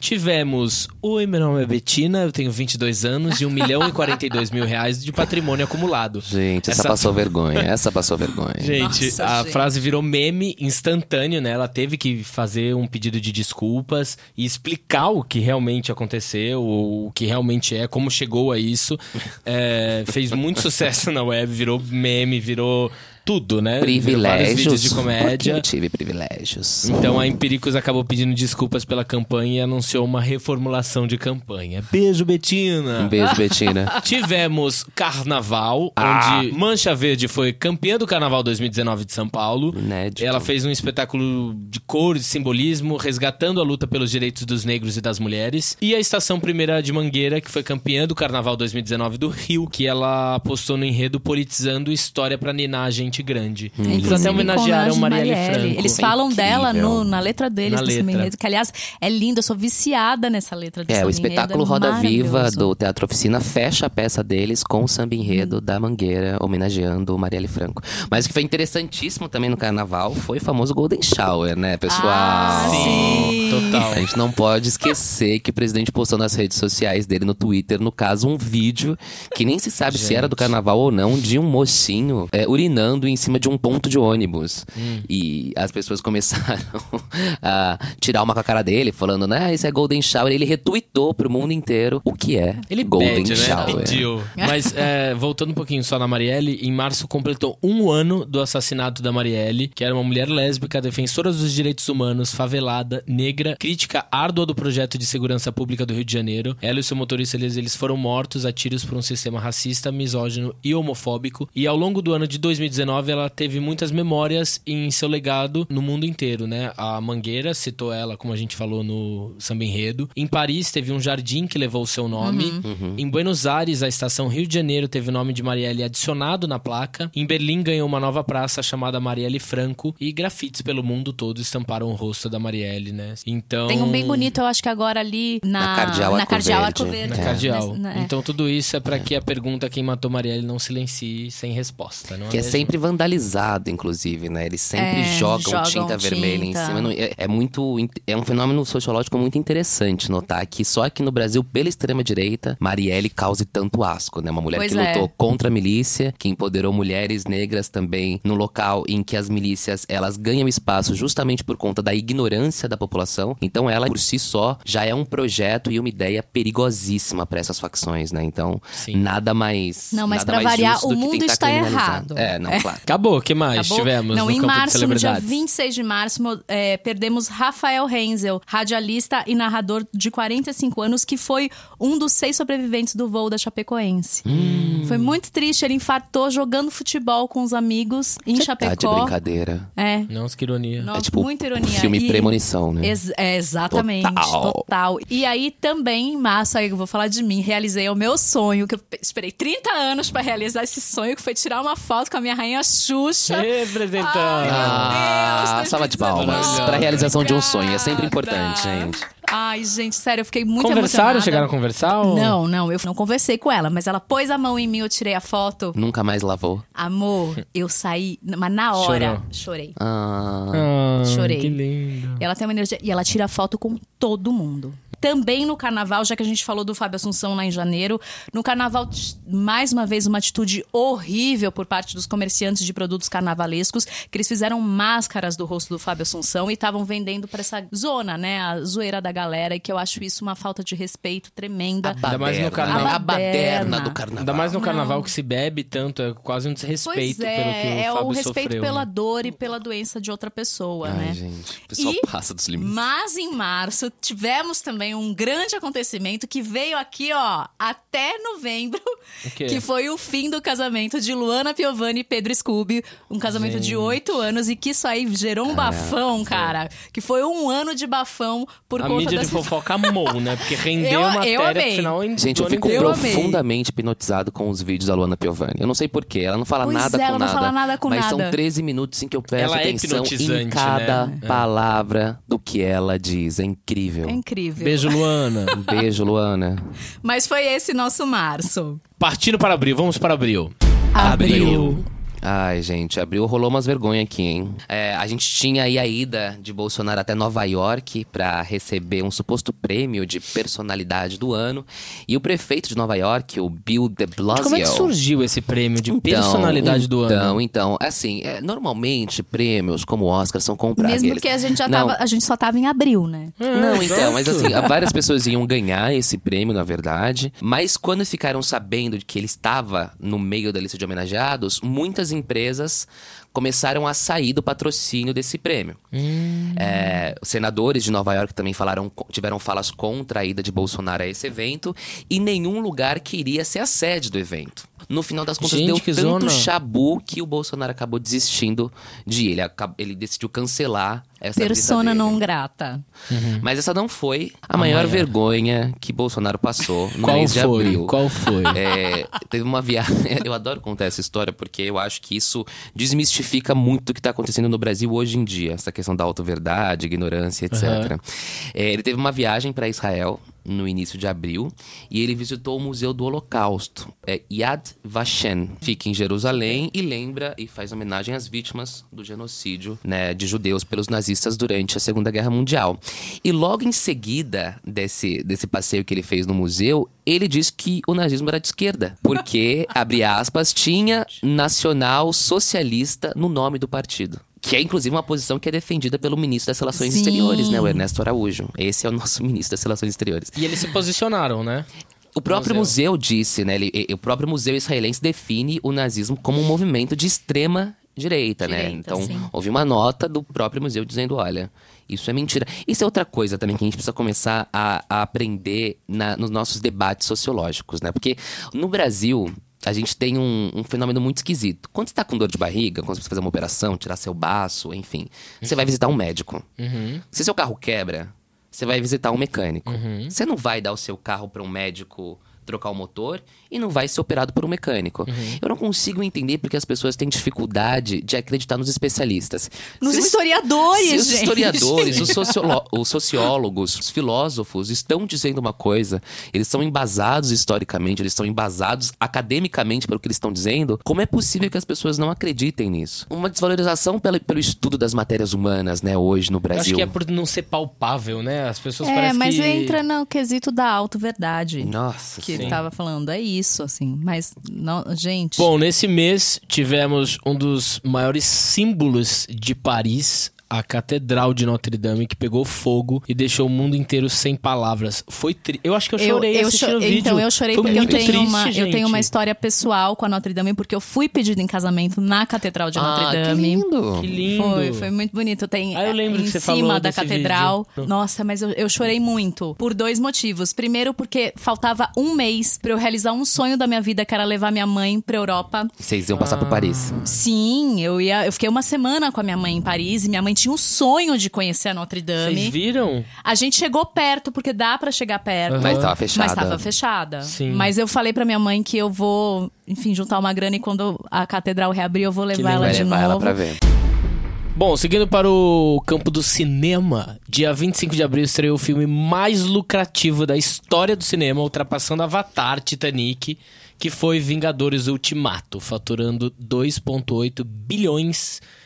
Tivemos, oi, meu nome é Betina, eu tenho 22 anos e 1 milhão e 42 mil reais de patrimônio acumulado. Gente, essa, Essa- passou vergonha. Essa passou vergonha. Gente, Nossa, a gente. frase virou meme instantâneo, né? Ela teve que fazer um pedido de desculpas e explicar o que realmente aconteceu, o que realmente é, como chegou a isso. É, fez muito [LAUGHS] sucesso na web, virou meme, virou tudo, né? Privilégios. vídeos de comédia. eu tive privilégios. Então a Empíricos acabou pedindo desculpas pela campanha e anunciou uma reformulação de campanha. Beijo, Betina! Um beijo, Betina. [LAUGHS] Tivemos Carnaval, Ah. onde Mancha Verde foi campeã do Carnaval 2019 de São Paulo. Inédito. Ela fez um espetáculo de cor e simbolismo, resgatando a luta pelos direitos dos negros e das mulheres. E a Estação Primeira de Mangueira, que foi campeã do Carnaval 2019 do Rio, que ela postou no enredo politizando história pra ninar a gente grande. Hum. Eles até homenagearam Marielle, Marielle. Franco. Eles falam Incrível. dela no- na letra deles Na letra. Enredo, que aliás é lindo, eu sou viciada nessa letra do É, o Enredo, espetáculo é Roda Viva maravilhoso. do Teatro Oficina fecha a peça deles com o samba enredo da Mangueira, homenageando Marielle Franco. Mas o que foi interessantíssimo também no carnaval foi o famoso Golden Shower, né, pessoal? Ah, sim. Total. A gente não pode esquecer que o presidente postou nas redes sociais dele, no Twitter, no caso, um vídeo que nem se sabe se era do carnaval ou não, de um mocinho é, urinando em cima de um ponto de ônibus. E as pessoas começaram [LAUGHS] a tirar uma com a cara dele, falando, né, isso é Golden Shower. Ele retweetou pro mundo inteiro o que é Ele Golden pede, né? Shower. Pediu. Mas, é, voltando um pouquinho só na Marielle, em março completou um ano do assassinato da Marielle, que era uma mulher lésbica, defensora dos direitos humanos, favelada, negra, crítica árdua do projeto de segurança pública do Rio de Janeiro. Ela e seu motorista, eles, eles foram mortos a tiros por um sistema racista, misógino e homofóbico. E ao longo do ano de 2019, ela teve muitas memórias em seu legado no mundo inteiro, né? A Mangueira citou ela, como a gente falou no Samba Enredo. Em Paris, teve um jardim que levou o seu nome. Em Buenos Aires, a estação Rio de Janeiro teve o nome de Marielle adicionado na placa. Em Berlim, ganhou uma nova praça chamada Marielle Franco. E grafites pelo mundo todo estamparam o rosto da Marielle, né? Então... Tem um bem bonito, eu acho que agora ali na, Na Cardeal na Arco Cardeal Verde. Arco Verde. Na É. Cardeal. Né, Então tudo isso é pra que a pergunta quem matou Marielle não silencie sem resposta, não é Que é mesmo? sempre vandalizado, inclusive, né? Eles sempre É, jogam, jogam tinta, vermelha em tinta. cima. É, é muito. É um fenômeno sociológico muito interessante notar que só aqui no Brasil, pela extrema-direita, Marielle cause tanto asco, né? Uma mulher Pois que é. lutou contra a milícia, que empoderou mulheres negras também no local em que as milícias elas ganham espaço justamente por conta da ignorância da população. Então ela, por si só, já é um projeto e uma ideia perigosíssima para essas facções, né? Então, Sim. nada mais. Não, mas nada pra mais variar, justo o do que mundo tentar está criminalizar. errado. É, não, claro. Acabou, o que mais Acabou? tivemos Não, no em campo de março, no dia celebridades? 26 de março, é, perdemos Rafael Renzel, radialista e narrador de 45 anos, que foi um dos seis sobreviventes do voo da Chapecoense. Hum. Foi muito triste, ele infartou jogando futebol com os amigos em Tá de Chapecó. brincadeira. É. Nossa, que ironia. Nossa, é tipo muita ironia. filme E- Premonição, né? Ex- é, exatamente, Total. total. E aí também, em março, aí eu vou falar de mim, realizei o meu sonho, que eu pe- esperei 30 anos pra realizar esse sonho, que foi tirar uma foto com a minha rainha Xuxa. Representando. Ai, meu Ah, Deus, salva de 2019. palmas. Pra realização de um sonho. É sempre Obrigada. importante, gente. Ai, gente, sério, eu fiquei muito Conversaram? emocionada. Chegaram a conversar? ou- Não, não, eu não conversei com ela, mas ela pôs a mão em mim, eu tirei a foto. Nunca mais lavou. Amor, eu saí, mas na hora, Chorou. chorei. Ah, Ah, Chorei. Que lindo. E ela tem uma energia. E ela tira foto com todo mundo. Também no carnaval, já que a gente falou do Fábio Assunção lá em janeiro, no carnaval, mais uma vez, uma atitude horrível por parte dos comerciantes de produtos carnavalescos, que eles fizeram máscaras do rosto do Fábio Assunção e estavam vendendo pra essa zona, né? A zoeira da galera, e que eu acho isso uma falta de respeito tremenda. Ainda mais no baderna, carnaval. A baderna Baderna. do carnaval. Ainda mais no carnaval que se bebe tanto, é quase um desrespeito Pois é, pelo que o é Fábio o respeito sofreu. pela né? dor e pela doença de outra pessoa, né? Ai, gente, o pessoal E- passa dos limites. Mas em março tivemos também um grande acontecimento que veio aqui, ó, até novembro, que foi o fim do casamento de Luana Piovani e Pedro Scooby, um casamento de Gente. oito anos e que isso aí gerou um bafão, cara, que foi um ano de bafão por A conta mídia de das fofoca amou, né? Porque rendeu [LAUGHS] Eu- matéria eu amei. final em Gente, eu fico. Eu amei. profundamente hipnotizado com os vídeos da Luana Piovani. Eu não sei porquê, ela não fala Pois nada é, com ela não nada. fala nada com mas nada. são 13 minutos em que eu presto Ela é atenção em hipnotizante, cada né? É. palavra do que ela diz. É incrível. É incrível. Beijo, Luana. Um [LAUGHS] beijo, Luana. Mas foi esse nosso março. Partindo para abril, vamos para abril. Abril. Ai, gente, abril rolou umas vergonhas aqui, hein? É, a gente tinha aí a ida de Bolsonaro até Nova York pra receber um suposto prêmio de personalidade do ano. E o prefeito de Nova York, o Bill de Blasio... Como é que surgiu esse prêmio de Então, personalidade do então, ano? Então, assim, é, normalmente prêmios como o Oscar são comprados. Mesmo porque a gente já Não, tava, a gente só tava em abril, né? Não, então, mas assim, várias pessoas iam ganhar esse prêmio, na verdade. Mas quando ficaram sabendo de que ele estava no meio da lista de homenageados, muitas empresas começaram a sair do patrocínio desse prêmio. É, os senadores de Nova York também falaram, tiveram falas contra a ida de Bolsonaro a esse evento e nenhum lugar queria ser a sede do evento. No final das contas, Gente, deu tanto zona. chabu que o Bolsonaro acabou desistindo de. Ele, ele decidiu cancelar essa Persona não grata. Mas essa não foi a maior maior. vergonha que Bolsonaro passou no Qual mês de foi? abril. Qual foi? É, teve uma viagem. [LAUGHS] Eu adoro contar essa história porque eu acho que isso desmistifica muito o que está acontecendo no Brasil hoje em dia. Essa questão da auto-verdade, ignorância, etc. Aham. É, ele teve uma viagem para Israel no início de abril e ele visitou o Museu do Holocausto, é Yad Vashem, fica em Jerusalém e lembra e faz homenagem às vítimas do genocídio né, de judeus pelos nazistas durante a Segunda Guerra Mundial. E logo em seguida desse, desse passeio que ele fez no museu, ele disse que o nazismo era de esquerda, porque, abre aspas, tinha nacional socialista no nome do partido. Que é, inclusive, uma posição que é defendida pelo ministro das Relações Sim. Exteriores, né? O Ernesto Araújo. Esse é o nosso [LAUGHS] ministro das Relações Exteriores. E eles se posicionaram, né? O próprio Museu. museu, disse, né? ele- e- o próprio museu israelense define o nazismo como um movimento de extrema direita, né? Direita, Então, sim. houve uma nota do próprio museu dizendo: olha, isso é mentira. Isso é outra coisa também que a gente precisa começar a, a aprender na- nos nossos debates sociológicos, né? Porque no Brasil. A gente tem um, um fenômeno muito esquisito. Quando você tá com dor de barriga, quando você precisa fazer uma operação, tirar seu baço, enfim, você vai visitar um médico. Uhum. Se seu carro quebra, você vai visitar um mecânico. Uhum. Você não vai dar o seu carro para um médico trocar o motor e não vai ser operado por um mecânico. Uhum. Eu não consigo entender porque as pessoas têm dificuldade de acreditar nos especialistas. Nos Se historiadores, se os gente. historiadores, os, [LAUGHS] sociolo- os sociólogos, os filósofos estão dizendo uma coisa, eles são embasados historicamente, eles são embasados academicamente pelo que eles estão dizendo, como é possível que as pessoas não acreditem nisso? Uma desvalorização pelo, pelo estudo das matérias humanas, né, hoje no Eu Brasil. acho que é por não ser palpável, né? As pessoas É, parecem mas que... entra no quesito da auto-verdade. Nossa, Que ele sim. tava falando, é isso, assim. Mas, não, gente. Bom, nesse mês tivemos um dos maiores símbolos de Paris, a Catedral de Notre Dame, que pegou fogo e deixou o mundo inteiro sem palavras. Foi tri... Eu acho que eu chorei assistindo cho- o vídeo. Então, eu chorei Foi porque eu tenho, triste, uma, eu tenho uma história pessoal com a Notre Dame, porque eu fui pedido em casamento na Catedral de Notre Ah, que Dame. lindo. Que lindo. Foi, foi muito bonito. Tem Ah, eu lembro em que você cima falou da catedral. vídeo. Nossa, mas eu, eu chorei muito. Por dois motivos. Primeiro, porque faltava um mês pra eu realizar um sonho da minha vida, que era levar minha mãe pra Europa. Vocês iam passar por Paris. Sim, eu ia. Eu fiquei uma semana com a minha mãe em Paris e minha mãe tinha um sonho de conhecer a Notre Dame. Vocês viram? A gente chegou perto, porque dá pra chegar perto. Mas tava fechada. Mas tava fechada. Sim. Mas eu falei pra minha mãe que eu vou, enfim, juntar uma grana e quando a catedral reabrir, eu vou levar ela de levar novo. ela pra ver. Bom, seguindo para o campo do cinema, dia 25 de abril estreou o filme mais lucrativo da história do cinema, ultrapassando Avatar, Titanic, que foi Vingadores Ultimato, faturando 2,8 bilhões de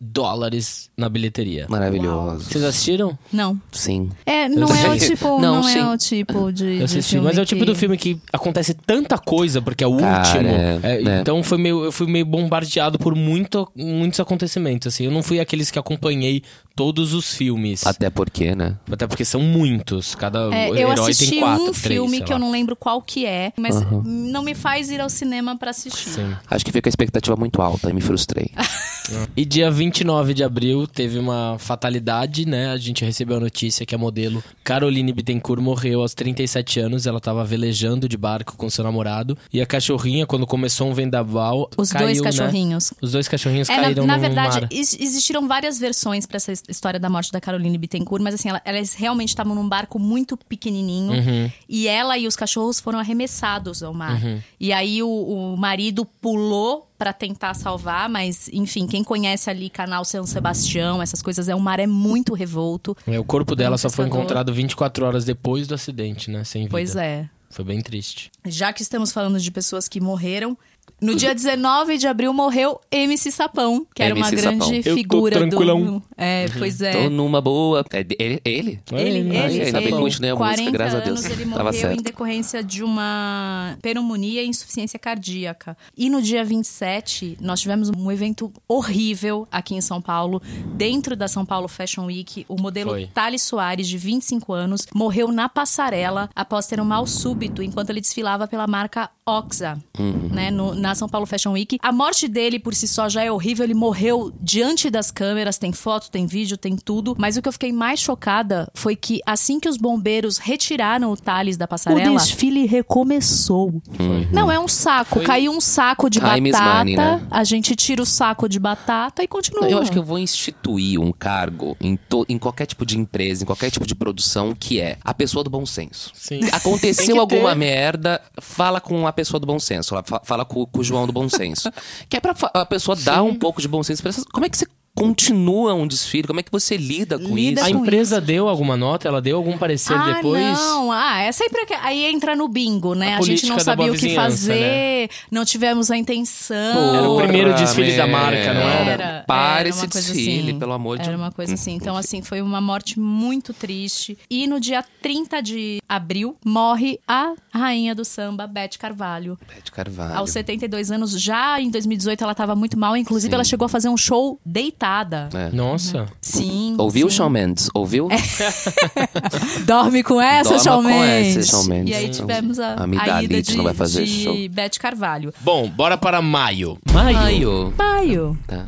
dólares na bilheteria. Maravilhoso. Vocês assistiram? Não. Sim. É, não é o tipo, Não, não, é o tipo de, Eu de assisti, filme mas é o tipo que- do filme que acontece tanta coisa, porque é o Cara, último. é, É, né? Então foi meio, eu fui meio bombardeado por muito, muitos acontecimentos. Assim. Eu não fui aqueles que acompanhei todos os filmes. Até porque, né? Até porque são muitos. Cada É, eu herói assisti tem quatro, um três, filme que lá. eu não lembro qual que é, mas não me faz ir ao cinema pra assistir. Sim. Acho que fica a expectativa muito alta e me frustrei. [LAUGHS] E dia 29 de abril teve uma fatalidade, né? A gente recebeu a notícia que a modelo Caroline Bittencourt morreu aos 37 anos. Ela tava velejando de barco com seu namorado. E a cachorrinha, quando começou um vendaval. Os caiu, dois né? cachorrinhos. Os dois cachorrinhos É, na, caíram na no verdade, mar. ex- existiram várias versões pra essa história da morte da Caroline Bittencourt, mas assim, ela- elas realmente estavam num barco muito pequenininho Uhum. e ela e os cachorros foram arremessados ao mar. Uhum. E aí o, o marido pulou pra tentar salvar, mas enfim, quem conhece ali canal São Sebastião, essas coisas, é o mar é muito revolto. É, o corpo dela só foi encontrado 24 horas depois do acidente, né? Sem vida. Pois é. Foi bem triste. Já que estamos falando de pessoas que morreram, no dia 19 de abril morreu MC Sapão, que era uma MC grande Sapão. Eu tô figura tranquilão. do. É, pois é. Tô numa boa. É de- ele? ele? Ele, ele, Ah, Ai, ainda bem que ele, continuei a música, 40 graças a Deus. anos ele Tava morreu em certo. decorrência de uma pneumonia e insuficiência cardíaca. E no dia 27, nós tivemos um evento horrível aqui em São Paulo, dentro da São Paulo Fashion Week. O modelo Foi. Thales Soares, de 25 anos, morreu na passarela após ter um mal súbito enquanto ele desfilava pela marca Oxa, Uhum. né, no- na São Paulo Fashion Week. A morte dele por si só já é horrível, ele morreu diante das câmeras, tem foto, tem vídeo, tem tudo. Mas o que eu fiquei mais chocada foi que assim que os bombeiros retiraram o Thales da passarela, o desfile recomeçou. Não, é um saco, Foi- caiu um saco de Time batata, money, né? a gente tira o saco de batata e continua. Eu acho que eu vou instituir um cargo em, to- em qualquer tipo de empresa, em qualquer tipo de produção, que é a pessoa do bom senso. Sim. Aconteceu alguma ter. merda, fala com a pessoa do bom senso. Fala, fala com, com o João do bom senso. [LAUGHS] que é pra a pessoa dar um pouco de bom senso. pra essas- Como é que você continua um desfile? Como é que você lida com Lida isso? A com empresa deu alguma nota? Ela deu algum parecer ah, depois? não. Ah, é sempre que... Aí entra no bingo, né? A A, gente não sabia o que fazer, não tivemos a intenção. Era o primeiro desfile da marca, não era? Era, Para era esse desfile, assim. pelo amor de Era uma coisa assim. Então, assim, foi uma morte muito triste. E no dia 30 de abril, morre a rainha do samba, Beth Carvalho. Beth Carvalho. Aos 72 anos, já em 2018 ela estava muito mal. Inclusive, ela chegou a fazer um show deitada. É. Nossa. Sim. Ouviu, sim. Shawn Mendes? Ouviu? [LAUGHS] Dorme com essa, Dorma Shawn com Mendes. essa, Shawn Mendes. E aí tivemos a, A a ida de, não vai fazer de show. Beth Carvalho. Bom, bora para maio. Maio. Maio. Tá.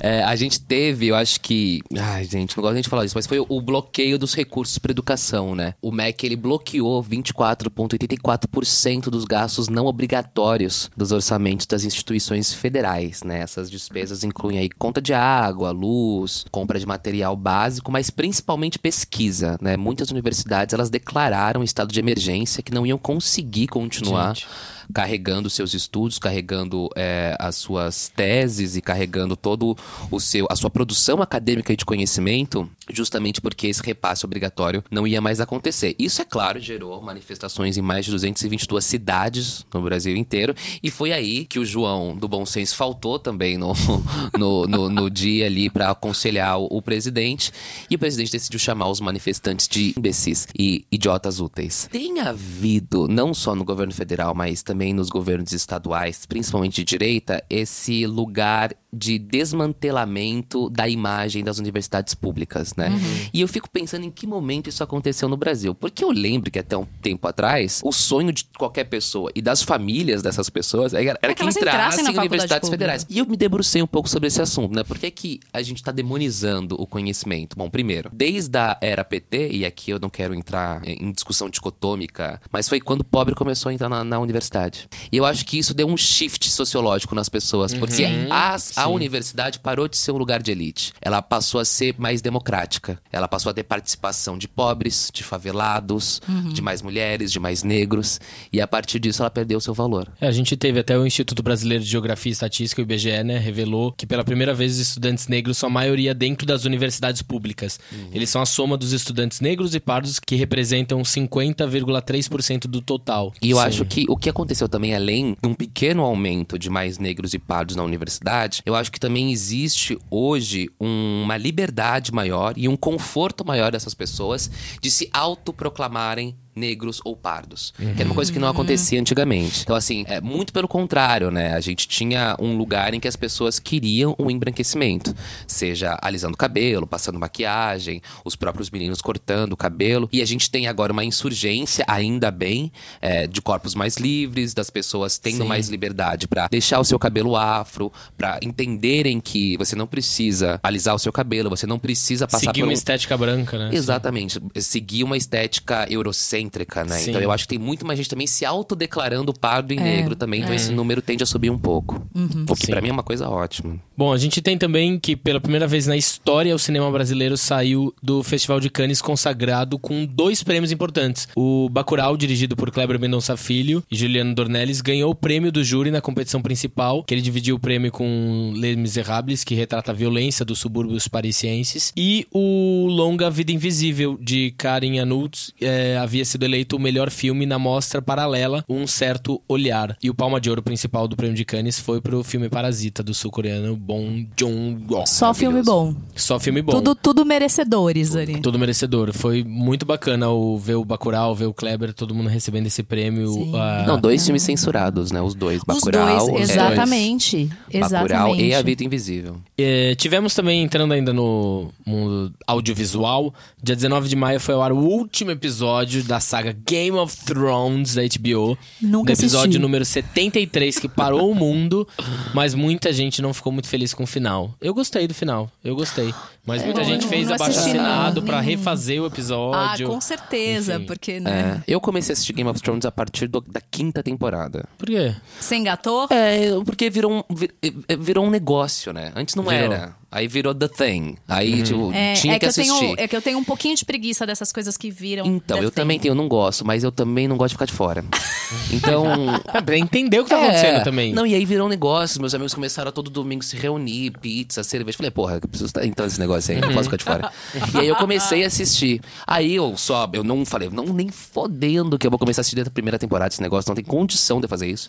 É, a gente teve, eu acho que. Ai, gente, não gosto de falar isso, mas foi o, o bloqueio dos recursos para educação, né? O MEC ele bloqueou 24,84% dos gastos não obrigatórios dos orçamentos das instituições federais, né? Essas despesas incluem aí conta de água, luz, compra de material básico, mas principalmente pesquisa, né? Muitas universidades elas declararam estado de emergência que não iam conseguir continuar Gente. Carregando seus estudos, carregando é, as suas teses e carregando todo o seu a sua produção acadêmica de conhecimento, justamente porque esse repasse obrigatório não ia mais acontecer. Isso é claro gerou manifestações em mais de 222 cidades no Brasil inteiro e foi aí que o João do Bom Senso faltou também no [LAUGHS] no, no, no dia ali para aconselhar o, o presidente e o presidente decidiu chamar os manifestantes de imbecis e idiotas úteis. Tem havido não só no governo federal, mas também nos governos estaduais, principalmente de direita, esse lugar de desmantelamento da imagem das universidades públicas, né? E eu fico pensando em que momento isso aconteceu no Brasil. Porque eu lembro que até um tempo atrás, o sonho de qualquer pessoa e das famílias dessas pessoas era, era É que que entrassem em universidades federais. E eu me debrucei um pouco sobre esse assunto, né? Por que, que a gente tá demonizando o conhecimento? Bom, primeiro, desde a era PT, e aqui eu não quero entrar em discussão dicotômica, mas foi quando o pobre começou a entrar na, na universidade. E eu acho que isso deu um shift sociológico nas pessoas, porque as, a universidade parou de ser um lugar de elite. Ela passou a ser mais democrática. Ela passou a ter participação de pobres, de favelados, de mais mulheres, de mais negros. E a partir disso ela perdeu seu valor. É, a gente teve até o Instituto Brasileiro de Geografia e Estatística, o IBGE, né, revelou que pela primeira vez os estudantes negros são a maioria dentro das universidades públicas. Eles são a soma dos estudantes negros e pardos que representam 50,3% do total. E eu Sim. acho que o que aconteceu também, além de um pequeno aumento de mais negros e pardos na universidade, eu acho que também existe hoje um- uma liberdade maior e um conforto maior dessas pessoas de se autoproclamarem negros ou pardos. Que era uma coisa que não acontecia antigamente. Então, assim, é muito pelo contrário, né? A gente tinha um lugar em que as pessoas queriam um embranquecimento. Seja alisando o cabelo, passando maquiagem, os próprios meninos cortando o cabelo. E a gente tem agora uma insurgência, ainda bem, é, de corpos mais livres, das pessoas tendo Sim. mais liberdade pra deixar o seu cabelo afro, pra entenderem que você não precisa alisar o seu cabelo, você não precisa passar Seguir por uma um... estética branca, né? Exatamente. Seguir uma estética eurocêntrica, né? Sim. Então eu acho que tem muito mais gente também se autodeclarando pardo e negro também. Então esse número tende a subir um pouco. O que Sim. pra mim é uma coisa ótima. Bom, a gente tem também que pela primeira vez na história o cinema brasileiro saiu do Festival de Cannes consagrado com dois prêmios importantes. O Bacurau, dirigido por Kleber Mendonça Filho e Juliano Dornelles, ganhou o prêmio do júri na competição principal, que ele dividiu o prêmio com Les Miserables, que retrata a violência dos subúrbios parisienses, e o longa Vida Invisível, de Karin Anut, eh, havia sido eleito o melhor filme na mostra paralela Um Certo Olhar. E o Palma de Ouro principal do prêmio de Cannes foi pro filme Parasita, do sul-coreano Bong Joon-ho. Só filme bom. Só filme bom. Tudo, tudo merecedores ali. Tudo merecedor. Foi muito bacana o, ver o Bacurau, ver o Kleber, todo mundo recebendo esse prêmio. Ah, Não, dois filmes censurados, né? Os dois. Os Bacurau. dois, é, exatamente. Bacurau Exatamente. e A Vida Invisível. É, tivemos também, entrando ainda no mundo audiovisual, dia 19 de maio foi ao ar o último episódio da saga Game of Thrones da HBO. Nunca no episódio assisti. número 73, que parou o mundo, [LAUGHS] mas muita gente não ficou muito feliz com o final. Eu gostei do final, eu gostei. Mas muita eu gente não- fez não abaixo assisti, não. assinado pra Nem- refazer o Ah, episódio. com certeza, Enfim. porque, né? É, eu comecei a assistir Game of Thrones a partir do- da quinta temporada. Por quê? Você engatou? É, porque virou um, vir- eh, virou um negócio, né? Antes não Virou. era. Aí virou The Thing. Aí, tipo, É, tinha é que eu assistir. tenho, é que eu tenho um pouquinho de preguiça dessas coisas que viram. Então, The eu Thing. também tenho, eu não gosto, mas eu também não gosto de ficar de fora. [LAUGHS] Então. É, pra entender o que tá acontecendo é, também. Não, e aí virou um negócio. Meus amigos começaram a todo domingo se reunir, pizza, cerveja. Falei, porra, eu preciso estar entrando nesse negócio aí, não posso ficar de fora. e aí eu comecei a assistir. Aí eu só, eu não falei, não, nem fodendo que eu vou começar a assistir dentro da primeira temporada desse negócio, não tem condição de fazer isso.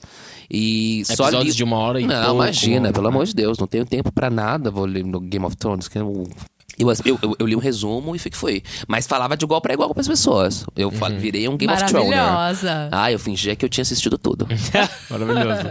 E só Episódios li... de uma hora e Não, pouco, imagina, pelo amor de Deus, não tenho tempo pra nada, vou ler no Game of Thrones, que eu eu, eu, eu- eu li um resumo e foi que foi. Mas falava de igual pra igual com as pessoas. Eu Uhum. virei um Game of Thrones. Maravilhosa. Ah, eu fingia que eu tinha assistido tudo. [LAUGHS] [LAUGHS] Maravilhoso.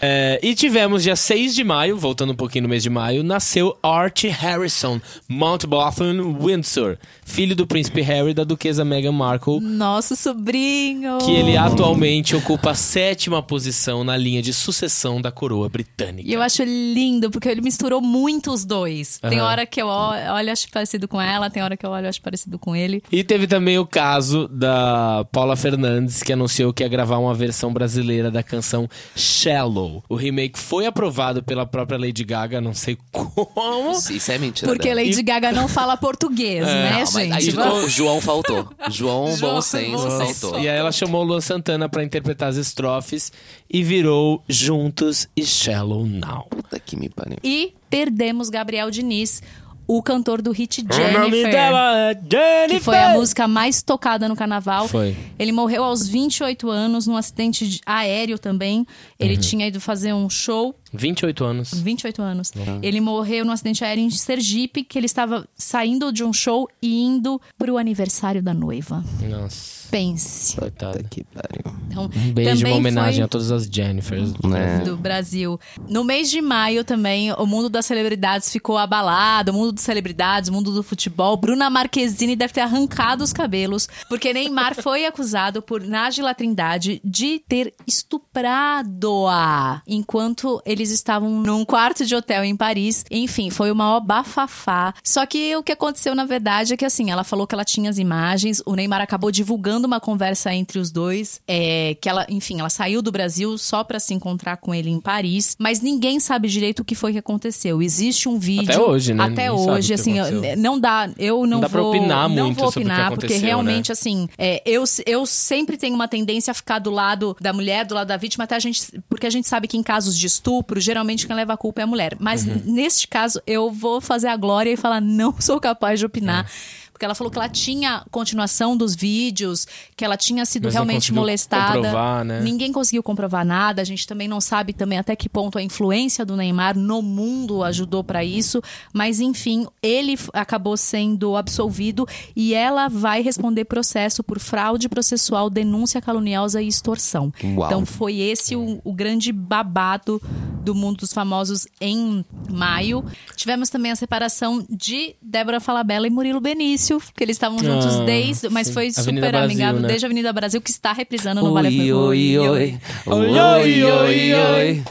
É, e tivemos dia 6 de maio, voltando um pouquinho no mês de maio, nasceu Art Harrison, Mountbatten Windsor, filho do príncipe Harry e da duquesa Meghan Markle, Nosso sobrinho. que ele atualmente ocupa a sétima posição na linha de sucessão da coroa britânica. E eu acho lindo, porque ele misturou muito os dois. Tem Aham. hora que eu olho, olho acho parecido com ela, tem hora que eu olho acho parecido com ele. E teve também o caso da Paula Fernandes, que anunciou que ia gravar uma versão brasileira da canção Shallow. O remake foi aprovado pela própria Lady Gaga, não sei como. Isso é mentira. Porque dela. Lady Gaga não fala português, [LAUGHS] né, Não, aí gente? o João faltou. João, João, bom senso, faltou. E aí ela chamou o Luan Santana pra interpretar as estrofes e virou Juntos e Shallow Now. Puta que me pariu. E perdemos Gabriel Diniz, o cantor do hit O nome Jennifer. dela é Jennifer. Que foi a música mais tocada no carnaval. Foi. Ele morreu aos 28 anos num acidente de- aéreo também. Ele tinha ido fazer um show 28 anos. 28 anos. Ele morreu num acidente aéreo em Sergipe, que ele estava saindo de um show e indo pro aniversário da noiva. Nossa. Pense. Coitada. Puta que pariu. Então, Um beijo, uma homenagem foi a todas as Jennifers. do Né? Brasil. do Brasil. No mês de maio também, o mundo das celebridades ficou abalado, o mundo de celebridades, mundo do futebol, Bruna Marquezine deve ter arrancado os cabelos, porque Neymar [LAUGHS] foi acusado por Nájila Trindade de ter estuprado-a enquanto eles estavam num quarto de hotel em Paris. Enfim, foi o maior bafafá. Só que o que aconteceu na verdade é que assim, ela falou que ela tinha as imagens, o Neymar acabou divulgando uma conversa entre os dois, é, que ela, enfim, ela saiu do Brasil só para se encontrar com ele em Paris, mas ninguém sabe direito o que foi que aconteceu. Existe um vídeo Até hoje, né? Até Ninguém hoje, assim, não dá, eu não, Não dá pra vou opinar não muito vou sobre o que opinar, porque realmente né? assim, é, eu, eu sempre tenho uma tendência a ficar do lado da mulher, do lado da vítima, até a gente, porque a gente sabe que em casos de estupro, geralmente quem leva a culpa é a mulher. Mas Uhum. neste caso, eu vou fazer a glória e falar, não sou capaz de opinar. É. Porque ela falou que ela tinha continuação dos vídeos, que ela tinha sido Mas realmente molestada. comprovar, né? Ninguém conseguiu comprovar nada. A gente também não sabe também até que ponto a influência do Neymar no mundo ajudou para isso. Mas enfim, ele acabou sendo absolvido e ela vai responder processo por fraude processual, denúncia caluniosa e extorsão. Uau. Então foi esse o, o grande babado do mundo dos famosos em maio. Tivemos também a separação de Débora Falabella e Murilo Benício, que eles estavam juntos Ah, desde, mas sim. foi Avenida super Brasil, amigável né? desde a Avenida Brasil, que está reprisando no Vale Oi, oi, oi. Oi, Oi, oi, oi.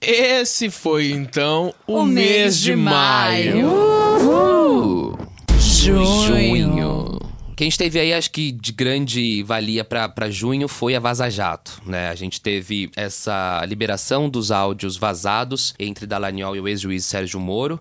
Esse foi então o, O mês de maio. Uhul. Junho. Junho. O que a gente teve aí, acho que de grande valia pra pra junho foi a Vaza Jato, né? A gente teve essa liberação dos áudios vazados entre Dallagnol e o ex-juiz Sérgio Moro,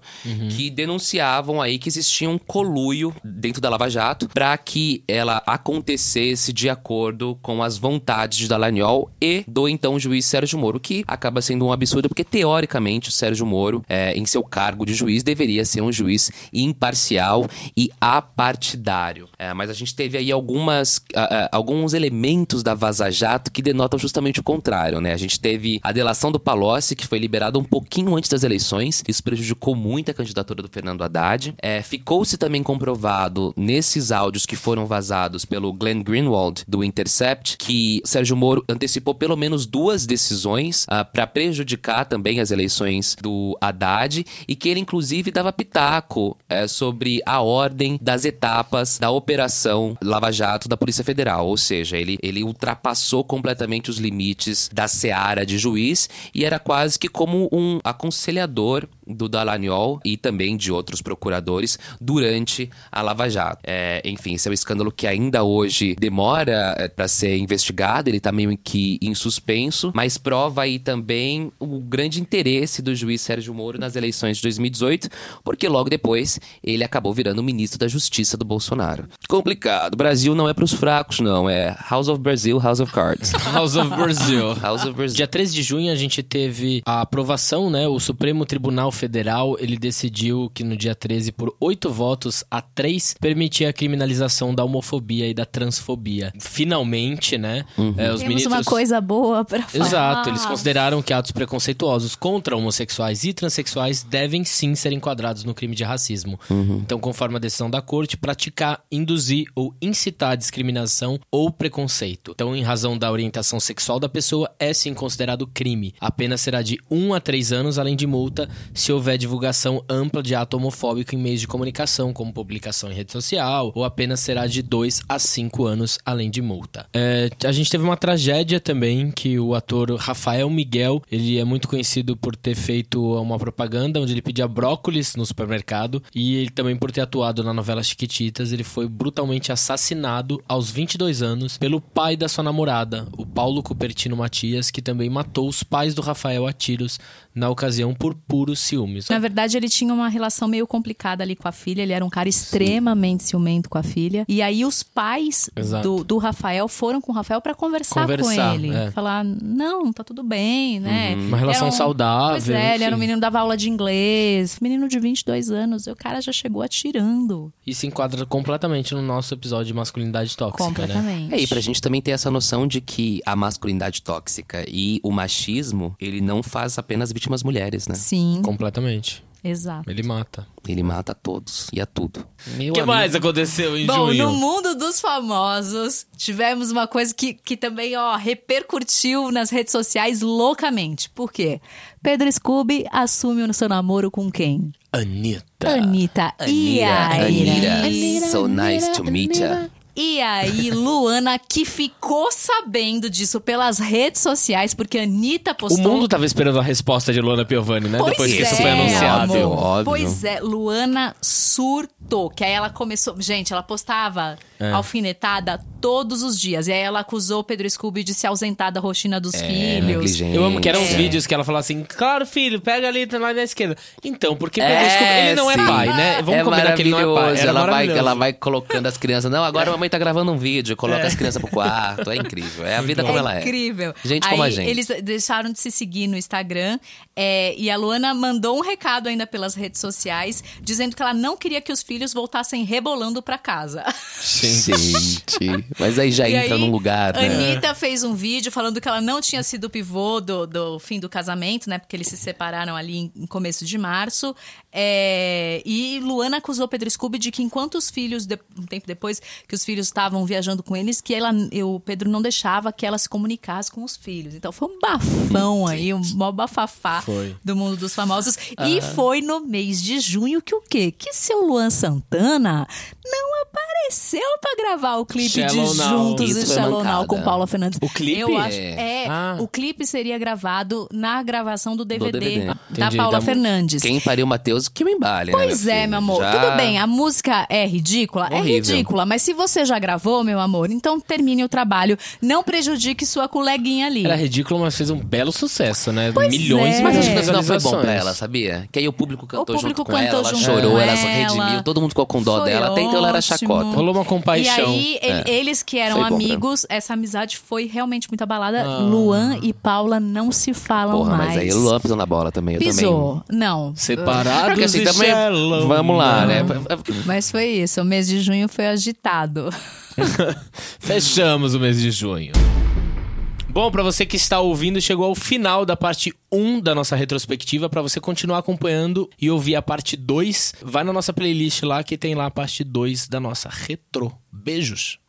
que denunciavam aí que existia um coluio dentro da Lava Jato para que ela acontecesse de acordo com as vontades de Dallagnol e do então juiz Sérgio Moro, que acaba sendo um absurdo porque teoricamente o Sérgio Moro, é, em seu cargo de juiz, deveria ser um juiz imparcial e apartidário. É, mas a gente teve aí algumas, ah, ah, alguns elementos da Vaza Jato que denotam justamente o contrário, né? A gente teve a delação do Palocci, que foi liberada um pouquinho antes das eleições. Isso prejudicou muito a candidatura do Fernando Haddad. É, Ficou-se também comprovado nesses áudios que foram vazados pelo Glenn Greenwald, do Intercept, que Sérgio Moro antecipou pelo menos duas decisões para prejudicar também as eleições do Haddad e que ele, inclusive, dava pitaco é, sobre a ordem das etapas da operação Lava Jato da Polícia Federal. Ou seja, ele, ele ultrapassou completamente os limites da seara de juiz e era quase que como um aconselhador do Dallagnol e também de outros procuradores durante a Lava Jato. É, enfim, esse é um escândalo que ainda hoje demora para ser investigado, ele tá meio que em suspenso, mas prova aí também o grande interesse do juiz Sérgio Moro nas eleições de 2018, porque logo depois ele acabou virando ministro da Justiça do Bolsonaro. Complicado. Brasil não é pros fracos, não. É House of Brazil, House of Cards. [LAUGHS] House of Brazil. House of Brazil. Dia 13 de junho a gente teve a aprovação, né? O Supremo Tribunal Federal, ele decidiu que no dia 13, por oito votos a três, permitia a criminalização da homofobia e da transfobia. Finalmente, né? é, os Temos ministros... uma coisa boa pra falar. Exato, eles consideraram que atos preconceituosos contra homossexuais e transexuais devem sim ser enquadrados no crime de racismo. Então, conforme a decisão da corte, praticar, induzir ou incitar a discriminação ou preconceito. Então, em razão da orientação sexual da pessoa, é sim considerado crime. A pena será de 1 a 3 anos, além de multa, se houver divulgação ampla de ato homofóbico em meios de comunicação, como publicação em rede social, ou a pena será de 2 a 5 anos, além de multa. É, a gente teve uma tragédia também, que o ator Rafael Miguel, ele é muito conhecido por ter feito uma propaganda onde ele pedia brócolis no supermercado, e ele também por ter atuado na novela Chiquititas, ele foi brutalmente assassinado aos 22 anos pelo pai da sua namorada, o Paulo Cupertino Matias, que também matou os pais do Rafael a tiros na ocasião por puros ciúmes. Na verdade, ele tinha uma relação meio complicada ali com a filha. Ele era um cara extremamente ciumento com a filha. E aí os pais do, do Rafael foram com o Rafael pra conversar, Conversar, com ele. é. Falar, não, tá tudo bem, né? Uma relação um- saudável, Pois é, ele era um menino que dava aula de inglês. Menino de 22 anos. E o cara já chegou atirando. E se enquadra completamente no nosso episódio de masculinidade tóxica, né? completamente. É, e pra gente também ter essa noção de que a masculinidade tóxica e o machismo, ele não faz apenas vítimas mulheres, né? Sim. Completamente. Exato. Ele mata. Ele mata a todos e a tudo. Meu O que amigo. mais aconteceu em Bom, junho? no mundo dos famosos, tivemos uma coisa que, que também, ó, repercutiu nas redes sociais loucamente. Por quê? Pedro Scooby assume o seu namoro com quem? Anitta. Anitta. E Anira, aí? Anira, so nice to meet ya. E aí, Luana, que ficou sabendo disso pelas redes sociais, porque a Anitta O postou... mundo tava esperando a resposta de Luana Piovani, né? Pois Depois que é, isso foi anunciado. Óbvio, óbvio. Pois é, Luana surtou. Que aí ela começou. Gente, ela postava É. alfinetada todos os dias. E aí ela acusou o Pedro Scooby de se ausentar da rotina dos É, filhos. negligente. Eu amo que eram uns É. vídeos que ela falava assim: Claro, filho, pega ali, tá lá na esquerda. Então, porque Pedro É, Scooby, ele não é sim. pai, né? Vamos é combinar que ele não é pai. Era Ela vai, ela vai colocando as crianças. Não, agora a mamãe tá gravando um vídeo, coloca as crianças pro quarto. É incrível. É a vida como ela é. incrível. Gente Aí, como a gente. Eles deixaram de se seguir no Instagram é, e a Luana mandou um recado ainda pelas redes sociais dizendo que ela não queria que os filhos voltassem rebolando pra casa. Gente. Mas aí já E entra aí, num lugar, né? Anitta fez um vídeo falando que ela não tinha sido o pivô do, do fim do casamento, né? Porque eles se separaram ali em, em começo de março. É, e Luana acusou Pedro Scooby de que enquanto os filhos, de- um tempo depois que os filhos estavam viajando com eles, que ela, o Pedro não deixava que ela se comunicasse com os filhos. Então foi um bafão aí, um mó bafafá Foi. do mundo dos famosos. E foi no mês de junho que o quê? Que seu Luan Santana não apareceu pra gravar o clipe Shallow de Now. Juntos Isso e foi Shallow Now mancada. com Paula Fernandes. O clipe? Eu acho, é, Ah. o clipe seria gravado na gravação do DVD, DVD. da Entendi, Paula da- Fernandes. Quem pariu o Matheus, que me embale, né, Pois é, meu amor. Já- Tudo bem, a música é ridícula? É Horrível. ridícula, mas se você já gravou, meu amor, então termine o trabalho. Não prejudique sua coleguinha ali. Era ridículo, mas fez um belo sucesso, né? Pois Milhões é. Mas acho que no final foi bom pra ela, sabia? Que aí o público cantou público junto com cantou ela, ela junto chorou, ela se ela. redimiu, todo mundo ficou com dó Foi dela, até então ela era ótimo. chacota. Rolou uma compaixão. E aí, ele- eles que eram amigos, essa amizade foi realmente muito abalada. Luan e Paula não se falam Porra, mais. mas aí o Luan pisou na bola também, eu Pisou. Não. Separados Porque assim, e também. Vamos lá, né? Mas foi isso. O mês de junho foi agitado. [LAUGHS] Fechamos o mês de junho. Bom, pra você que está ouvindo, chegou ao final da parte 1 da nossa retrospectiva. Pra você continuar acompanhando e ouvir a parte 2, vai na nossa playlist lá que tem lá a parte 2 da nossa retro. Beijos!